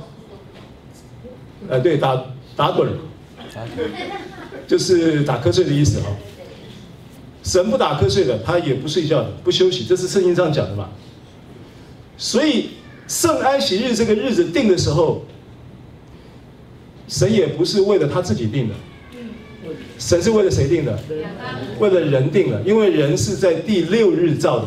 呃，对，打打盹，就是打瞌睡的意思哈。神不打瞌睡的，他也不睡觉的，不休息，这是圣经上讲的嘛。所以圣安息日这个日子定的时候，神也不是为了他自己定的，神是为了谁定的？为了人定的，因为人是在第六日造的。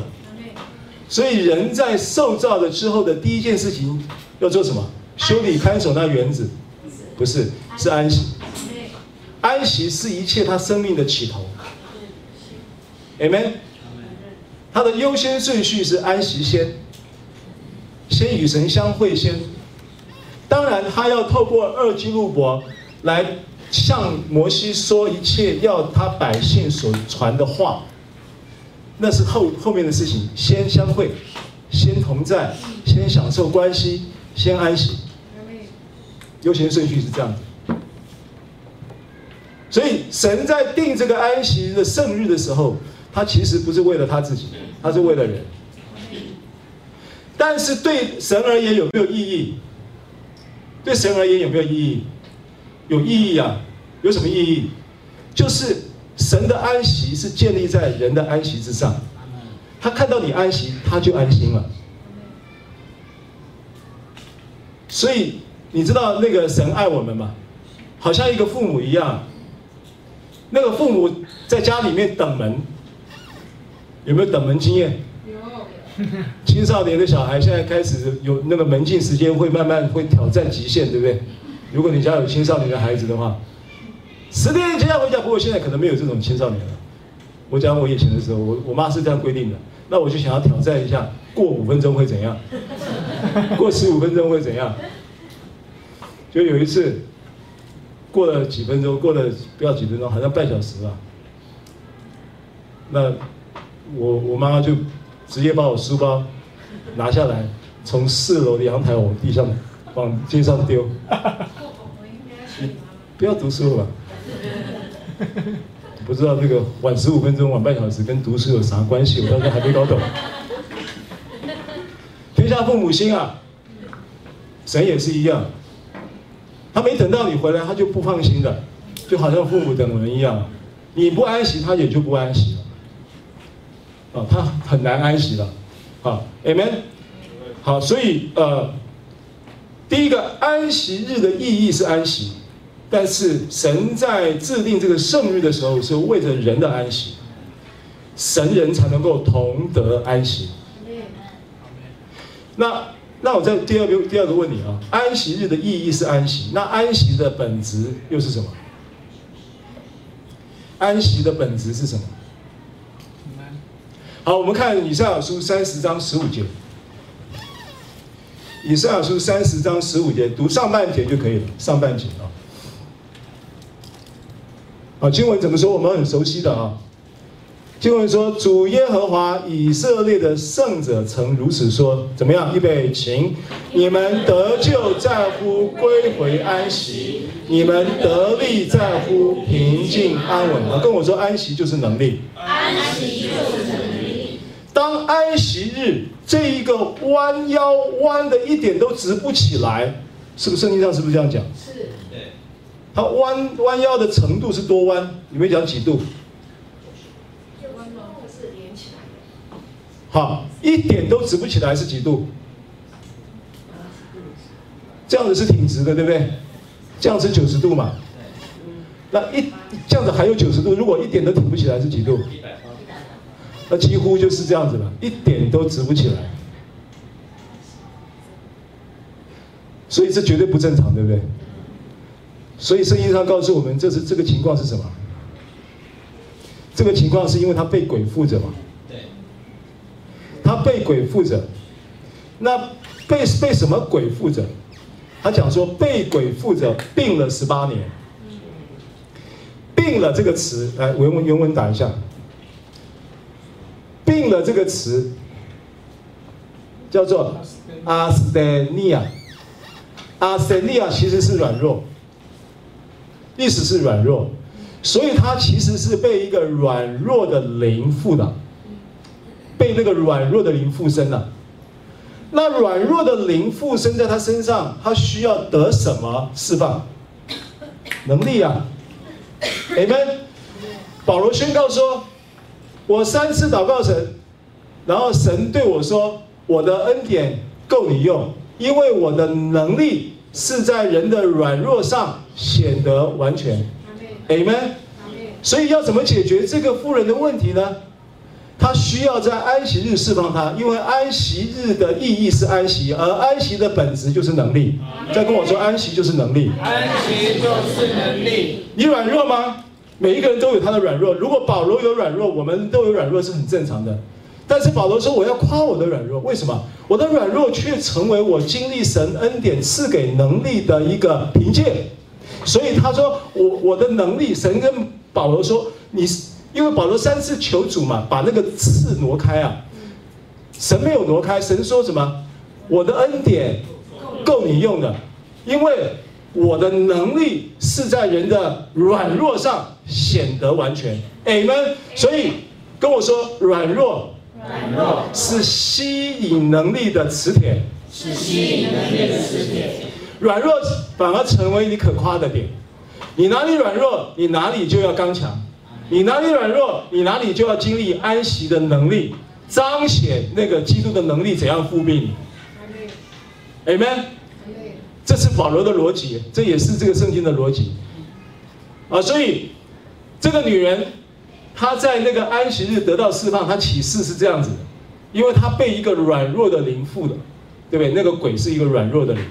所以人在受造了之后的第一件事情要做什么？修理看守那园子，不是，是安息。安息是一切他生命的起头。Amen。他的优先顺序是安息先，先与神相会先。当然，他要透过二基路伯来向摩西说一切要他百姓所传的话。那是后后面的事情，先相会，先同在，先享受关系，先安息。优先顺序是这样子。所以神在定这个安息的圣日的时候，他其实不是为了他自己，他是为了人。但是对神而言有没有意义？对神而言有没有意义？有意义啊！有什么意义？就是。神的安息是建立在人的安息之上，他看到你安息，他就安心了。所以你知道那个神爱我们吗？好像一个父母一样，那个父母在家里面等门，有没有等门经验？有。青少年的小孩现在开始有那个门禁时间，会慢慢会挑战极限，对不对？如果你家有青少年的孩子的话，十点前要回家。不过现在可能没有这种青少年了。我讲我以前的时候，我我妈是这样规定的。那我就想要挑战一下，过五分钟会怎样？过十五分钟会怎样？就有一次，过了几分钟，过了不要几分钟，好像半小时吧。那我我妈妈就直接把我书包拿下来，从四楼的阳台往地上往街上丢。你不要读书了。不知道这个晚十五分钟、晚半小时跟读书有啥关系？我到现在还没搞懂。天下父母心啊，神也是一样，他没等到你回来，他就不放心的，就好像父母等人一样，你不安息，他也就不安息了。啊，他很难安息了。啊，Amen。好，所以呃，第一个安息日的意义是安息。但是神在制定这个圣日的时候，是为着人的安息，神人才能够同得安息。那那我再第二个第二个问你啊，安息日的意义是安息，那安息的本质又是什么？安息的本质是什么？好，我们看以赛亚书三十章十五节。以赛亚书三十章十五节，读上半节就可以了，上半节啊。啊，经文怎么说？我们很熟悉的啊。经文说：“主耶和华以色列的圣者曾如此说：怎么样？预备，请你们得救在乎归回安息，你们得力在乎平静安稳。”啊，跟我说，安息就是能力。安息就是能力。当安息日这一个弯腰弯的一点都直不起来，是不是圣经上是不是这样讲？是。它弯弯腰的程度是多弯？你们讲几度？好，一点都直不起来是几度？这样子是挺直的，对不对？这样是九十度嘛？那一这样子还有九十度，如果一点都挺不起来是几度？那几乎就是这样子了，一点都直不起来。所以这绝对不正常，对不对？所以圣经上告诉我们，这是这个情况是什么？这个情况是因为他被鬼附着嘛？对。他被鬼附着，那被被什么鬼附着？他讲说被鬼附着，病了十八年。病了这个词，来原文原文打一下。病了这个词叫做阿斯特尼亚，阿斯特尼亚其实是软弱。意思是软弱，所以他其实是被一个软弱的灵附的，被那个软弱的灵附身了。那软弱的灵附身在他身上，他需要得什么释放？能力啊你们。保罗宣告说：“我三次祷告神，然后神对我说：‘我的恩典够你用，因为我的能力。’”是在人的软弱上显得完全，Amen。所以要怎么解决这个妇人的问题呢？他需要在安息日释放他，因为安息日的意义是安息，而安息的本质就是能力。再跟我说，安息就是能力。安息就是能力。你软弱吗？每一个人都有他的软弱。如果保罗有软弱，我们都有软弱是很正常的。但是保罗说：“我要夸我的软弱，为什么？我的软弱却成为我经历神恩典赐给能力的一个凭借。所以他说：我我的能力，神跟保罗说：你因为保罗三次求主嘛，把那个刺挪开啊。神没有挪开，神说什么？我的恩典够你用的，因为我的能力是在人的软弱上显得完全。Amen。所以跟我说软弱。”软弱是吸引能力的磁铁，是吸引能力的磁铁。软弱反而成为你可夸的点。你哪里软弱，你哪里就要刚强；你哪里软弱，你哪里就要经历安息的能力，彰显那个基督的能力怎样覆庇你。Amen。这是保罗的逻辑，这也是这个圣经的逻辑啊。所以这个女人她在那个安息日得到释放，她启示是这样子的，因为她被一个软弱的灵附的，对不对？那个鬼是一个软弱的灵，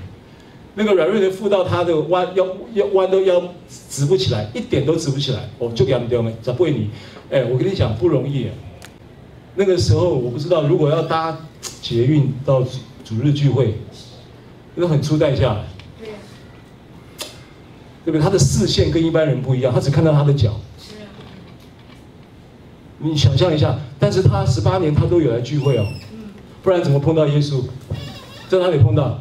那个软弱的附到他的弯腰腰弯都腰直不起来，一点都直不起来。哦，就给他们丢了，找不给你。哎，我跟你讲不容易啊。那个时候我不知道，如果要搭捷运到主日聚会，那很出代价。对不对？他的视线跟一般人不一样，他只看到他的脚。你想象一下，但是他十八年他都有来聚会哦，不然怎么碰到耶稣？在哪里碰到？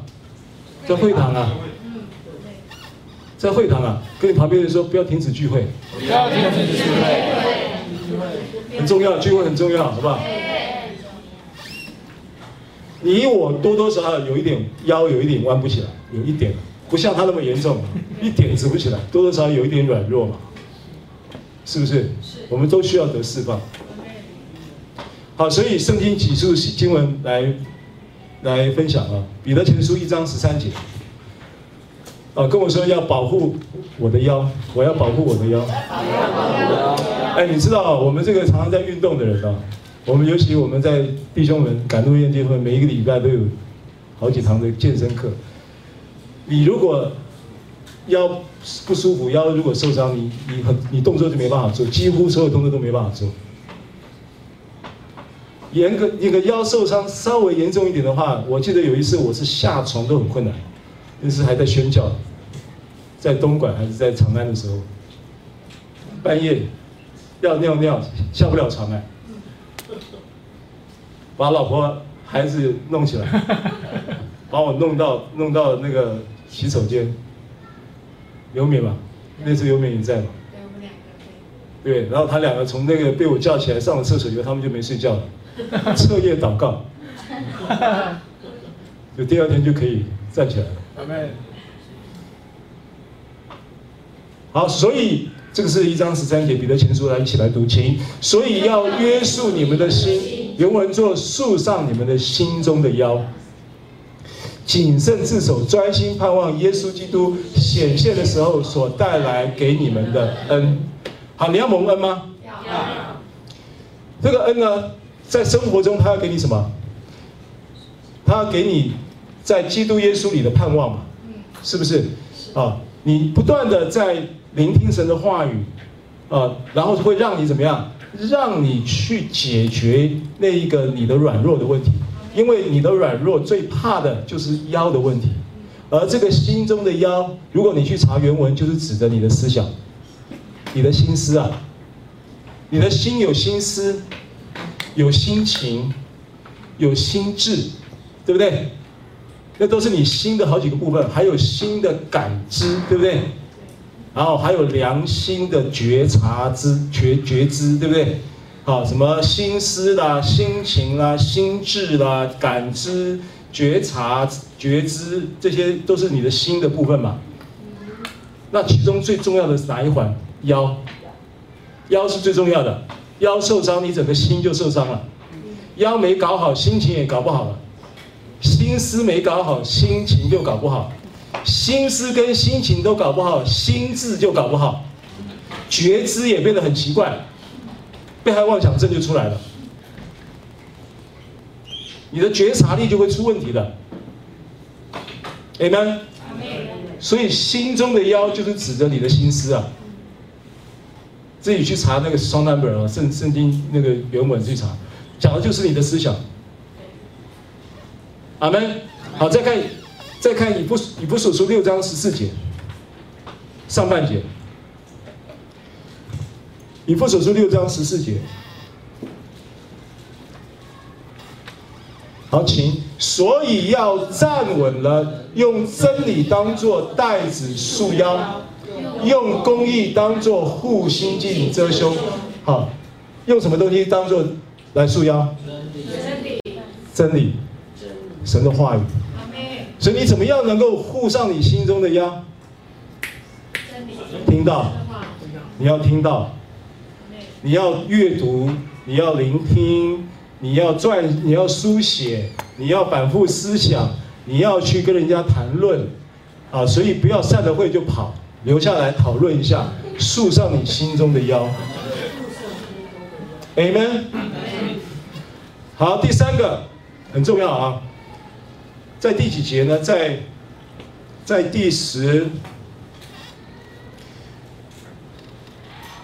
在会堂啊。在会堂啊，跟你旁边人说不要停止聚会。不要停止聚会。很重要，聚会很重要，好不好？你我多多少少有一点腰有一点弯不起来，有一点，不像他那么严重，一点直不起来，多多少少有一点软弱嘛，是不是？是。我们都需要得释放。好，所以圣经几处经文来来分享啊，彼得前书一章十三节，啊，跟我说要保护我的腰，我要保护我的腰。哎，你知道我们这个常常在运动的人啊。我们尤其我们在弟兄们赶路宴结婚，每一个礼拜都有好几堂的健身课。你如果腰不舒服，腰如果受伤，你你很你动作就没办法做，几乎所有动作都没办法做。严格那个腰受伤稍微严重一点的话，我记得有一次我是下床都很困难，那是还在宣教，在东莞还是在长安的时候，半夜要尿尿下不了床来。把老婆孩子弄起来，把我弄到弄到那个洗手间。有敏嘛？那次有敏也在嘛？对，我们两个对。对，然后他两个从那个被我叫起来上了厕所以后，他们就没睡觉了，彻夜祷告。就第二天就可以站起来了。Amen。好，所以这个是一章十三节，彼得前书来一起来读，请。所以要约束你们的心。原文做束上你们的心中的腰，谨慎自守，专心盼望耶稣基督显现的时候所带来给你们的恩。好，你要蒙恩吗？要。这个恩呢，在生活中他要给你什么？他要给你在基督耶稣里的盼望嘛？是不是？啊，你不断的在聆听神的话语，啊，然后会让你怎么样？让你去解决那一个你的软弱的问题，因为你的软弱最怕的就是腰的问题，而这个心中的腰，如果你去查原文，就是指着你的思想，你的心思啊，你的心有心思，有心情，有心智，对不对？那都是你心的好几个部分，还有心的感知，对不对？然后还有良心的觉察知觉觉知，对不对？好，什么心思啦、心情啦、心智啦、感知、觉察、觉知，这些都是你的心的部分嘛。那其中最重要的是哪一环？腰，腰是最重要的。腰受伤，你整个心就受伤了。腰没搞好，心情也搞不好了。心思没搞好，心情就搞不好。心思跟心情都搞不好，心智就搞不好，觉知也变得很奇怪，被害妄想症就出来了，你的觉察力就会出问题的。Amen。所以心中的腰就是指着你的心思啊，自己去查那个双 number 啊，圣圣经那个原文去查，讲的就是你的思想。阿门。好，再看。再看以弗以弗所书六章十四节，上半节。以弗所书六章十四节，好，请。所以要站稳了，用真理当作带子束腰，用公义当做护心镜遮羞。好，用什么东西当做来束腰？真理，真理，神的话语。所以你怎么样能够护上你心中的腰？听到，你要听到，你要阅读，你要聆听，你要撰，你要书写，你要反复思想，你要去跟人家谈论，啊，所以不要散了会就跑，留下来讨论一下，束上你心中的腰。Amen。好，第三个很重要啊，在第几节呢？在在第十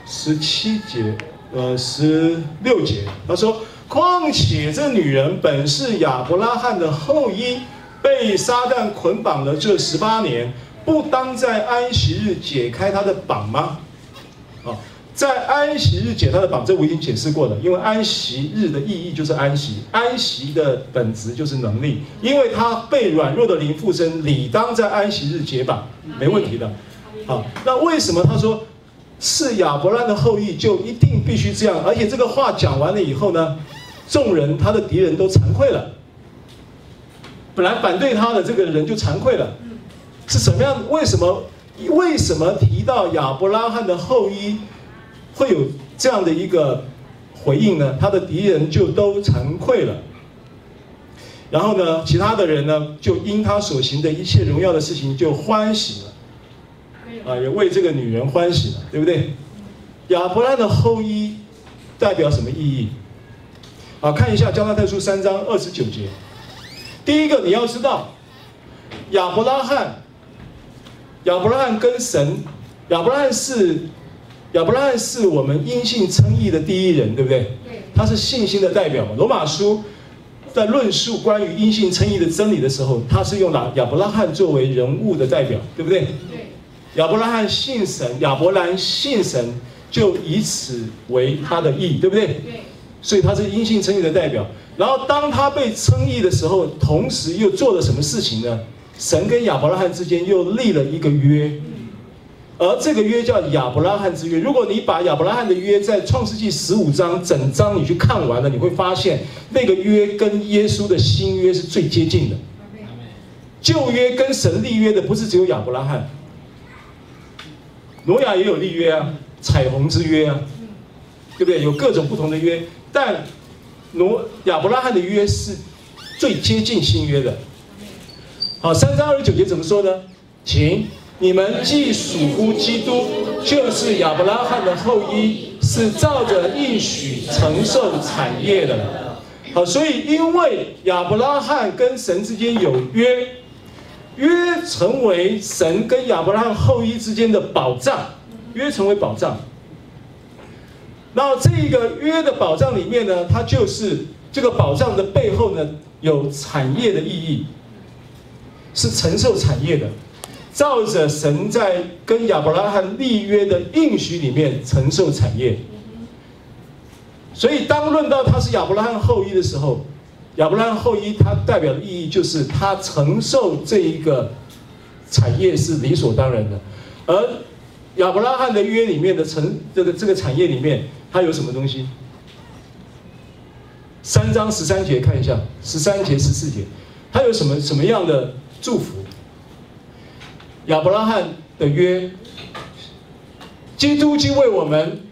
十七节，呃，十六节，他说：“况且这女人本是亚伯拉罕的后裔。”被撒旦捆绑了这十八年，不当在安息日解开他的绑吗？啊，在安息日解他的绑，这我已经解释过了。因为安息日的意义就是安息，安息的本质就是能力。因为他被软弱的灵附身，理当在安息日解绑，没问题的。好，那为什么他说是亚伯兰的后裔就一定必须这样？而且这个话讲完了以后呢，众人他的敌人都惭愧了。本来反对他的这个人就惭愧了，是什么样？为什么？为什么提到亚伯拉罕的后裔会有这样的一个回应呢？他的敌人就都惭愧了。然后呢，其他的人呢，就因他所行的一切荣耀的事情就欢喜了，啊，也为这个女人欢喜了，对不对？亚伯拉罕的后裔代表什么意义？啊，看一下加拉太书三章二十九节。第一个你要知道，亚伯拉罕，亚伯拉罕跟神，亚伯拉罕是，亚伯拉罕是我们因信称义的第一人，对不对？对。他是信心的代表嘛。罗马书在论述关于因信称义的真理的时候，他是用了亚伯拉罕作为人物的代表，对不对？对。亚伯拉罕信神，亚伯兰信神，就以此为他的义，对不对？对。所以他是因信称义的代表。然后当他被称义的时候，同时又做了什么事情呢？神跟亚伯拉罕之间又立了一个约，而这个约叫亚伯拉罕之约。如果你把亚伯拉罕的约在创世纪十五章整章你去看完了，你会发现那个约跟耶稣的新约是最接近的。旧约跟神立约的不是只有亚伯拉罕，挪亚也有立约啊，彩虹之约啊，对不对？有各种不同的约，但。挪亚伯拉罕的约是最接近新约的。好，三章二十九节怎么说呢？请你们既属乎基督，就是亚伯拉罕的后裔，是照着应许承受产业的。好，所以因为亚伯拉罕跟神之间有约，约成为神跟亚伯拉罕后裔之间的保障，约成为保障。那这个约的保障里面呢，它就是这个保障的背后呢，有产业的意义，是承受产业的，照着神在跟亚伯拉罕立约的应许里面承受产业。所以当论到他是亚伯拉罕后裔的时候，亚伯拉罕后裔他代表的意义就是他承受这一个产业是理所当然的，而亚伯拉罕的约里面的承这个这个产业里面。它有什么东西？三章十三节看一下，十三节十四节，它有什么什么样的祝福？亚伯拉罕的约，基督经为我们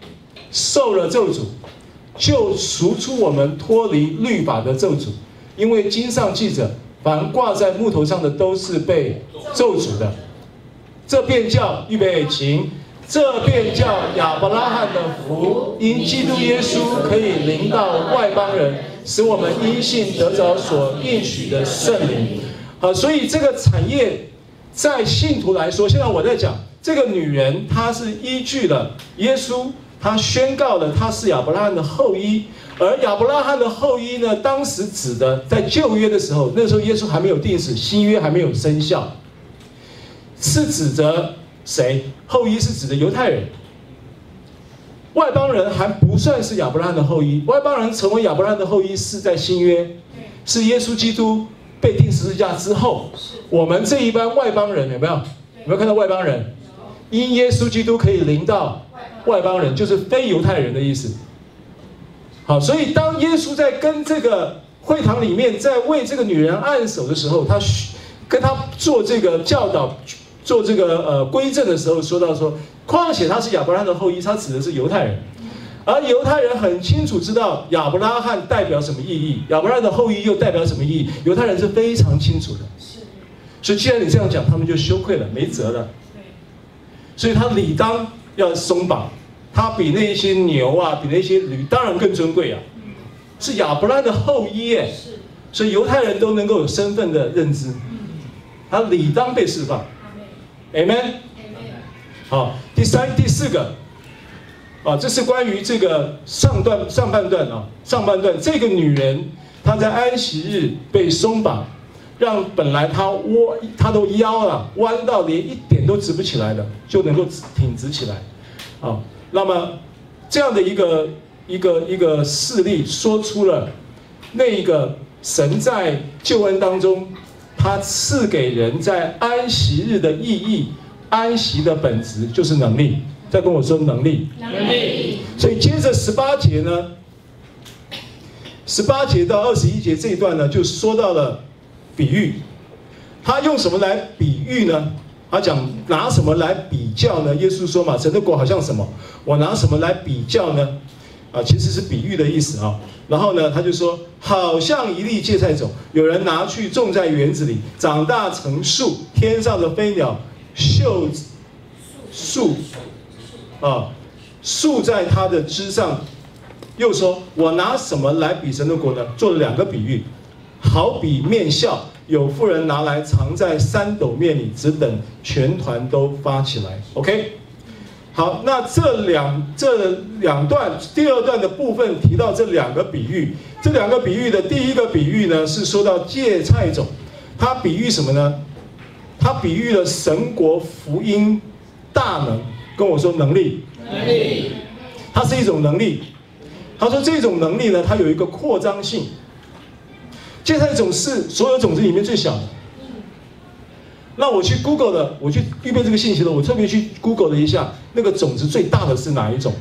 受了咒诅，就赎出我们脱离律法的咒诅，因为经上记着，凡挂在木头上的都是被咒诅的，这便叫预备情。这便叫亚伯拉罕的福，因基督耶稣可以临到外邦人，使我们因信得着所应许的圣灵。好，所以这个产业在信徒来说，现在我在讲这个女人，她是依据了耶稣，她宣告了她是亚伯拉罕的后裔，而亚伯拉罕的后裔呢，当时指的在旧约的时候，那时候耶稣还没有定死，新约还没有生效，是指着。谁后裔是指的犹太人，外邦人还不算是亚伯拉罕的后裔。外邦人成为亚伯拉罕的后裔是在新约，是耶稣基督被钉十字架之后，我们这一班外邦人有没有？有没有看到外邦人？因耶稣基督可以临到外邦人，就是非犹太人的意思。好，所以当耶稣在跟这个会堂里面在为这个女人按手的时候，他跟他做这个教导。做这个呃归正的时候，说到说，况且他是亚伯拉罕的后裔，他指的是犹太人，而犹太人很清楚知道亚伯拉罕代表什么意义，亚伯拉罕的后裔又代表什么意义，犹太人是非常清楚的。是所以既然你这样讲，他们就羞愧了，没辙了。所以他理当要松绑，他比那些牛啊，比那些驴当然更尊贵啊，是亚伯拉的后裔是，所以犹太人都能够有身份的认知，他理当被释放。Amen。好，第三、第四个，啊，这是关于这个上段上半段啊，上半段这个女人她在安息日被松绑，让本来她窝她都腰了弯到连一点都直不起来的，就能够挺直起来，啊，那么这样的一个一个一个事例说出了那一个神在救恩当中，他赐给人在安息日的意义。安息的本质就是能力，再跟我说能力。能力。所以接着十八节呢，十八节到二十一节这一段呢，就说到了比喻。他用什么来比喻呢？他讲拿什么来比较呢？耶稣说嘛，神的国好像什么？我拿什么来比较呢？啊，其实是比喻的意思啊。然后呢，他就说，好像一粒芥菜种，有人拿去种在园子里，长大成树，天上的飞鸟。秀树啊，树在它的枝上。又说：“我拿什么来比神的国呢？”做了两个比喻，好比面酵，有妇人拿来藏在三斗面里，只等全团都发起来。OK，好，那这两这两段第二段的部分提到这两个比喻，这两个比喻的第一个比喻呢，是说到芥菜种，它比喻什么呢？它比喻了神国福音大能，跟我说能力，能力，它是一种能力。他说这种能力呢，它有一个扩张性。芥菜种是所有种子里面最小的。那我去 Google 的，我去预备这个信息的，我特别去 Google 了一下，那个种子最大的是哪一种？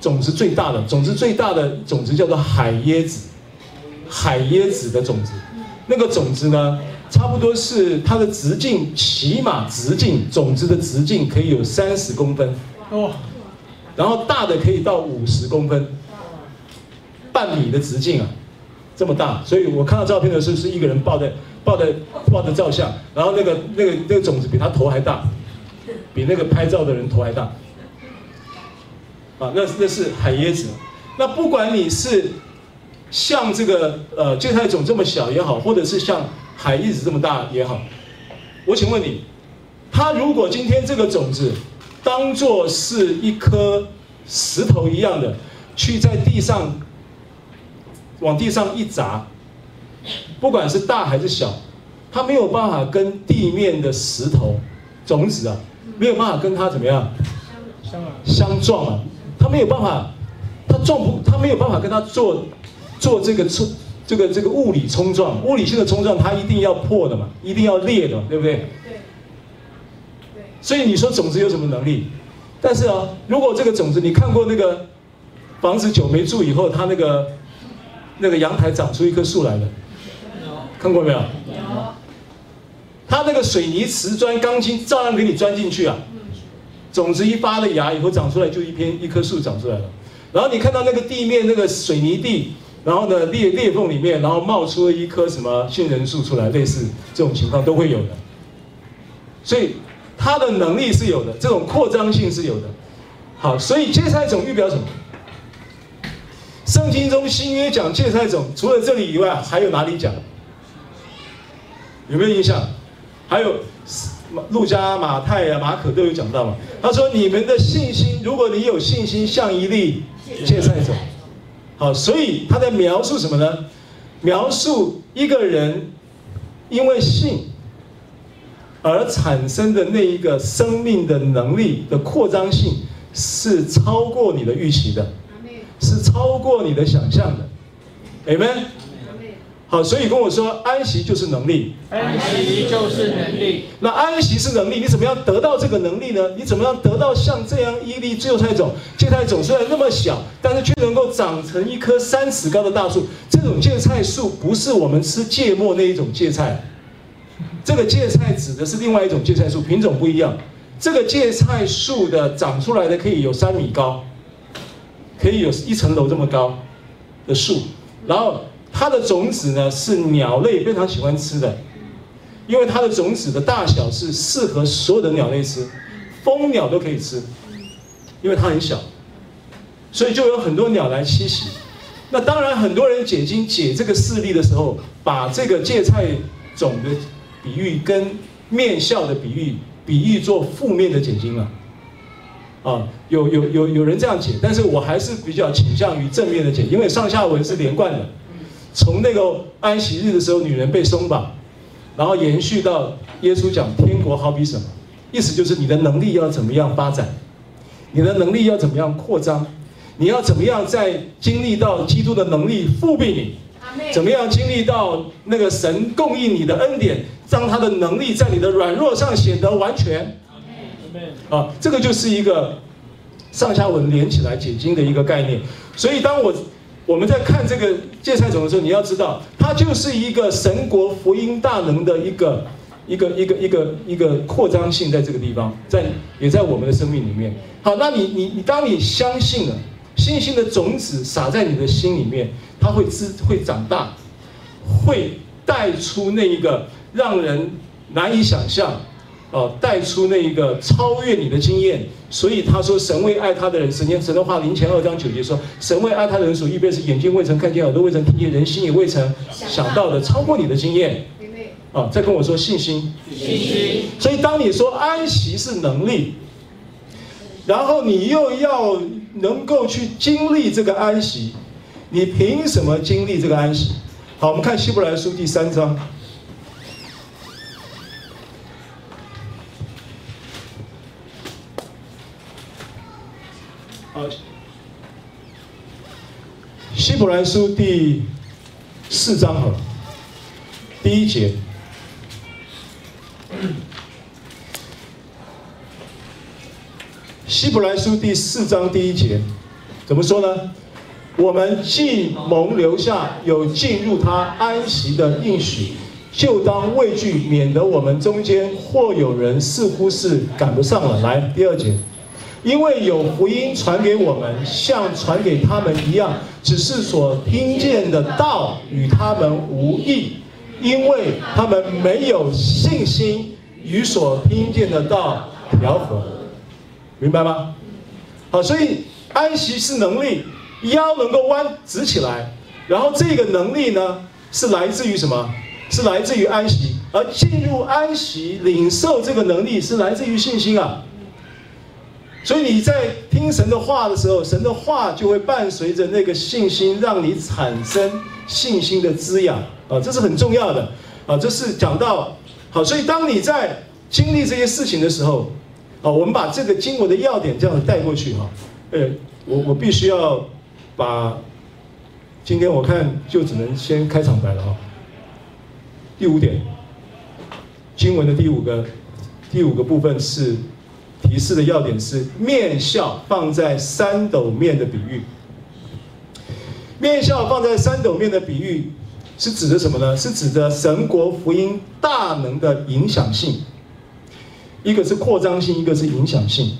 种子最大的，种子最大的种子叫做海椰子，海椰子的种子，那个种子呢？差不多是它的直径，起码直径种子的直径可以有三十公分，哦，然后大的可以到五十公分，半米的直径啊，这么大，所以我看到照片的时候是一个人抱在抱在抱着照相，然后那个那个那个种子比他头还大，比那个拍照的人头还大，啊，那那是海椰子，那不管你是像这个呃芥菜种这么小也好，或者是像。海一直这么大也好，我请问你，他如果今天这个种子当做是一颗石头一样的，去在地上往地上一砸，不管是大还是小，它没有办法跟地面的石头种子啊，没有办法跟它怎么样？相撞啊，它没有办法，它撞不，它没有办法跟它做做这个冲。这个这个物理冲撞，物理性的冲撞，它一定要破的嘛，一定要裂的嘛，对不对？对。所以你说种子有什么能力？但是啊，如果这个种子你看过那个房子久没住以后，它那个那个阳台长出一棵树来了，看过没有？有。它那个水泥、瓷砖、钢筋照样给你钻进去啊。种子一发了芽以后长出来，就一片一棵树长出来了。然后你看到那个地面那个水泥地。然后呢，裂裂缝里面，然后冒出了一棵什么杏仁树出来，类似这种情况都会有的。所以它的能力是有的，这种扩张性是有的。好，所以芥菜种预表什么？圣经中新约讲芥菜种，除了这里以外，还有哪里讲？有没有印象？还有路加、马太啊、马可都有讲到嘛。他说：“你们的信心，如果你有信心，像一粒芥菜种。”好，所以他在描述什么呢？描述一个人因为性而产生的那一个生命的能力的扩张性，是超过你的预期的，是超过你的想象的，Amen。好，所以跟我说，安息就是能力。安息就是能力。那安息是能力，你怎么样得到这个能力呢？你怎么样得到像这样一粒芥菜种？芥菜种虽然那么小，但是却能够长成一棵三尺高的大树。这种芥菜树不是我们吃芥末那一种芥菜，这个芥菜指的是另外一种芥菜树，品种不一样。这个芥菜树的长出来的可以有三米高，可以有一层楼这么高的树，然后。它的种子呢，是鸟类非常喜欢吃的，因为它的种子的大小是适合所有的鸟类吃，蜂鸟都可以吃，因为它很小，所以就有很多鸟来栖息。那当然，很多人解经解这个事例的时候，把这个芥菜种的比喻跟面酵的比喻比喻做负面的解经了。啊，有有有有人这样解，但是我还是比较倾向于正面的解，因为上下文是连贯的。从那个安息日的时候，女人被松绑，然后延续到耶稣讲天国好比什么，意思就是你的能力要怎么样发展，你的能力要怎么样扩张，你要怎么样在经历到基督的能力复辟你，怎么样经历到那个神供应你的恩典，让他的能力在你的软弱上显得完全。啊，这个就是一个上下文连起来解经的一个概念。所以，当我我们在看这个芥菜种的时候，你要知道，它就是一个神国福音大能的一个一个一个一个一个扩张性，在这个地方，在也在我们的生命里面。好，那你你你，当你相信了，信心的种子撒在你的心里面，它会滋会长大，会带出那一个让人难以想象。哦，带出那一个超越你的经验，所以他说神为爱他的人，神经神的话，林前二章九节说，神为爱他的人所预备是眼睛未曾看见，耳朵未曾听见，人心也未曾想到的，超过你的经验。啊，再跟我说信心，信心。所以当你说安息是能力，然后你又要能够去经历这个安息，你凭什么经历这个安息？好，我们看希伯来书第三章。希伯来书第四章哈，第一节。希伯来书第四章第一节，怎么说呢？我们既蒙留下有进入他安息的应许，就当畏惧，免得我们中间或有人似乎是赶不上了。来，第二节。因为有福音传给我们，像传给他们一样，只是所听见的道与他们无异，因为他们没有信心与所听见的道调和，明白吗？好，所以安息是能力，腰能够弯直起来，然后这个能力呢，是来自于什么？是来自于安息，而进入安息领受这个能力是来自于信心啊。所以你在听神的话的时候，神的话就会伴随着那个信心，让你产生信心的滋养啊，这是很重要的啊。这是讲到好，所以当你在经历这些事情的时候，啊，我们把这个经文的要点这样子带过去哈。呃，我我必须要把今天我看就只能先开场白了哈。第五点，经文的第五个第五个部分是。提示的要点是面笑放在三斗面的比喻。面笑放在三斗面的比喻是指的什么呢？是指的神国福音大能的影响性。一个是扩张性，一个是影响性。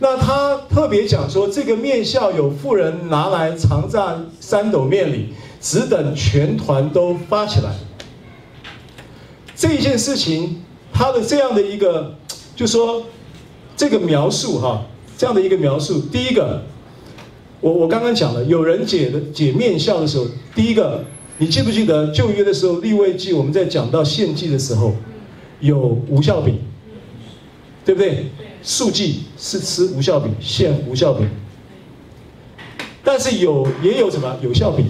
那他特别讲说，这个面笑有妇人拿来藏在三斗面里，只等全团都发起来。这件事情，他的这样的一个。就说这个描述哈，这样的一个描述，第一个，我我刚刚讲了，有人解的解面酵的时候，第一个，你记不记得旧约的时候，立位记我们在讲到献祭的时候，有无效饼，对不对？素祭是吃无效饼，献无效饼，但是有也有什么有效饼，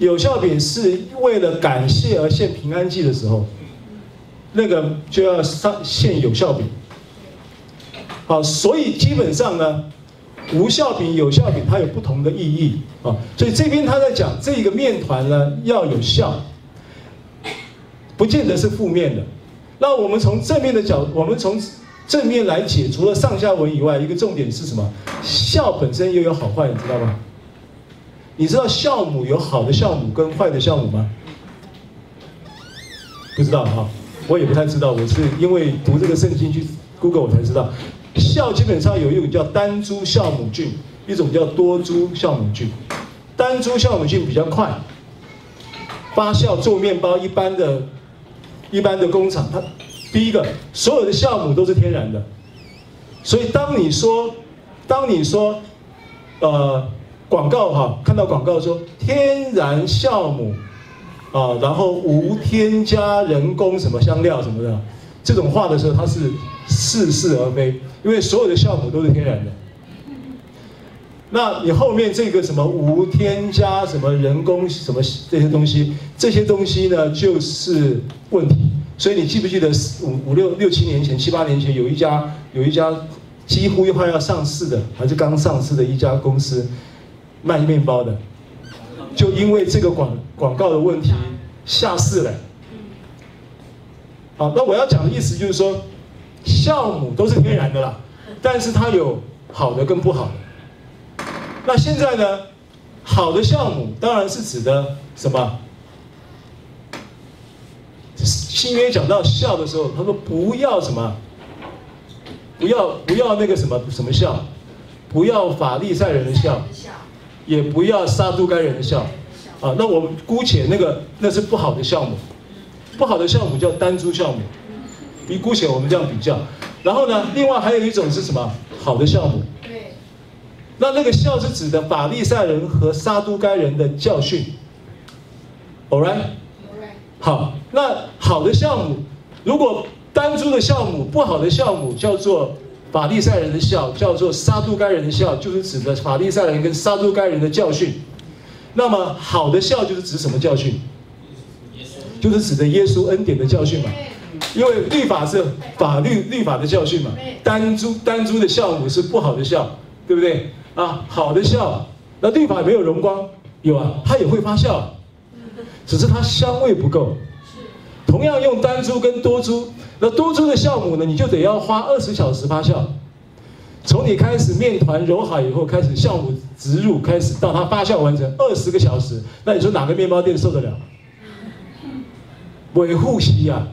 有效饼是为了感谢而献平安祭的时候。那个就要上献有效饼，好，所以基本上呢，无效饼、有效饼它有不同的意义啊。所以这边他在讲这个面团呢要有效，不见得是负面的。那我们从正面的角，我们从正面来解，除了上下文以外，一个重点是什么？酵本身又有好坏，你知道吗？你知道酵母有好的酵母跟坏的酵母吗？不知道哈。我也不太知道，我是因为读这个圣经去 Google 我才知道，酵基本上有一种叫单株酵母菌，一种叫多株酵母菌。单株酵母菌比较快发酵，做面包一般的一般的工厂，它第一个所有的酵母都是天然的，所以当你说，当你说，呃，广告哈，看到广告说天然酵母啊，然后无添加人工什么香料什么的这种话的时候，它是似是而非，因为所有的酵母都是天然的。那你后面这个什么无添加什么人工什么这些东西，这些东西呢就是问题。所以你记不记得五五六六七年前、七八年前有一家有一家几乎快要上市的，还是刚上市的一家公司卖面包的，就因为这个广广告的问题下市了。好，那我要讲的意思就是说，酵母都是天然的啦，但是它有好的跟不好的。那现在呢？好的酵母当然是指的什么？新约讲到酵的时候，他说不要什么，不要不要那个什么什么酵，不要法利赛人的酵，也不要撒都该人的酵。啊，那我们姑且那个那是不好的项目，不好的项目叫单株项目。你姑且我们这样比较，然后呢，另外还有一种是什么？好的项目。对。那那个孝是指的法利赛人和撒都该人的教训，All right？好，那好的项目，如果单株的项目，不好的项目叫做法利赛人的孝，叫做撒都该人的孝，就是指的法利赛人跟撒都该人的教训。那么好的酵就是指什么教训？就是指的耶稣恩典的教训嘛。因为律法是法律律法的教训嘛，单株单株的酵母是不好的酵，对不对？啊，好的酵，那律法没有荣光，有啊，它也会发酵，只是它香味不够。同样用单株跟多株，那多株的酵母呢，你就得要花二十小时发酵。从你开始面团揉好以后，开始酵母植入，开始到它发酵完成二十个小时，那你说哪个面包店受得了？维护期呀，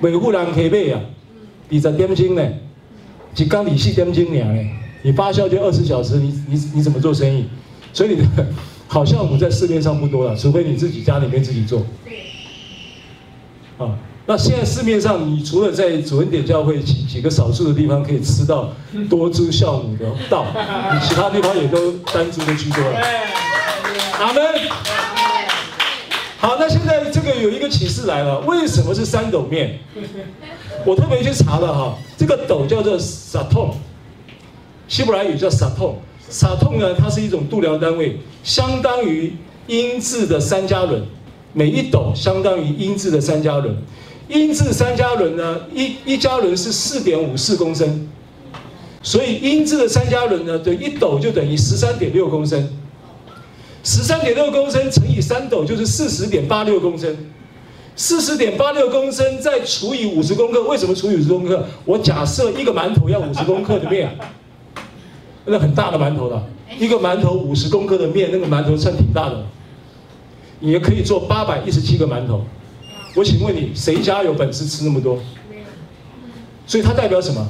维护人可以卖呀，二十点钟呢，一缸二四点钟呢。你发酵就二十小时，你你你怎么做生意？所以你的 好酵母在市面上不多了，除非你自己家里面自己做。啊，那现在市面上，你除了在主恩典教会几几个少数的地方可以吃到多株酵母的稻，你其他地方也都单株的居多了。阿门。好，那现在这个有一个启示来了，为什么是三斗面？我特别去查了哈，这个斗叫做撒痛。希伯来语叫撒痛，撒痛呢，它是一种度量单位，相当于英制的三加仑，每一斗相当于英制的三加仑。英制三加仑呢，一一加仑是四点五四公升，所以英制的三加仑呢，对一斗就等于十三点六公升，十三点六公升乘以三斗就是四十点八六公升，四十点八六公升再除以五十公克，为什么除以五十公克？我假设一个馒头要五十公克的面。那很大的馒头了，一个馒头五十公克的面，那个馒头算挺大的，你也可以做八百一十七个馒头。我请问你，谁家有本事吃那么多？所以它代表什么？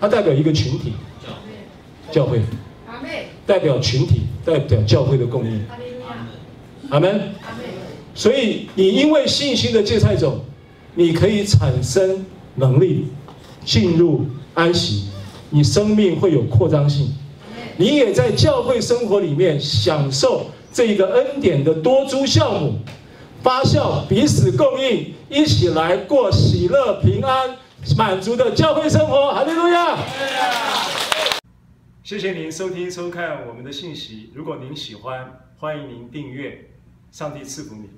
它代表一个群体，教会，代表群体，代表教会的供应。阿门。所以你因为信心的芥菜种，你可以产生能力，进入安息。你生命会有扩张性，你也在教会生活里面享受这个恩典的多株酵母发酵，彼此供应，一起来过喜乐、平安、满足的教会生活。哈利路亚！谢谢您收听收看我们的信息。如果您喜欢，欢迎您订阅。上帝赐福你。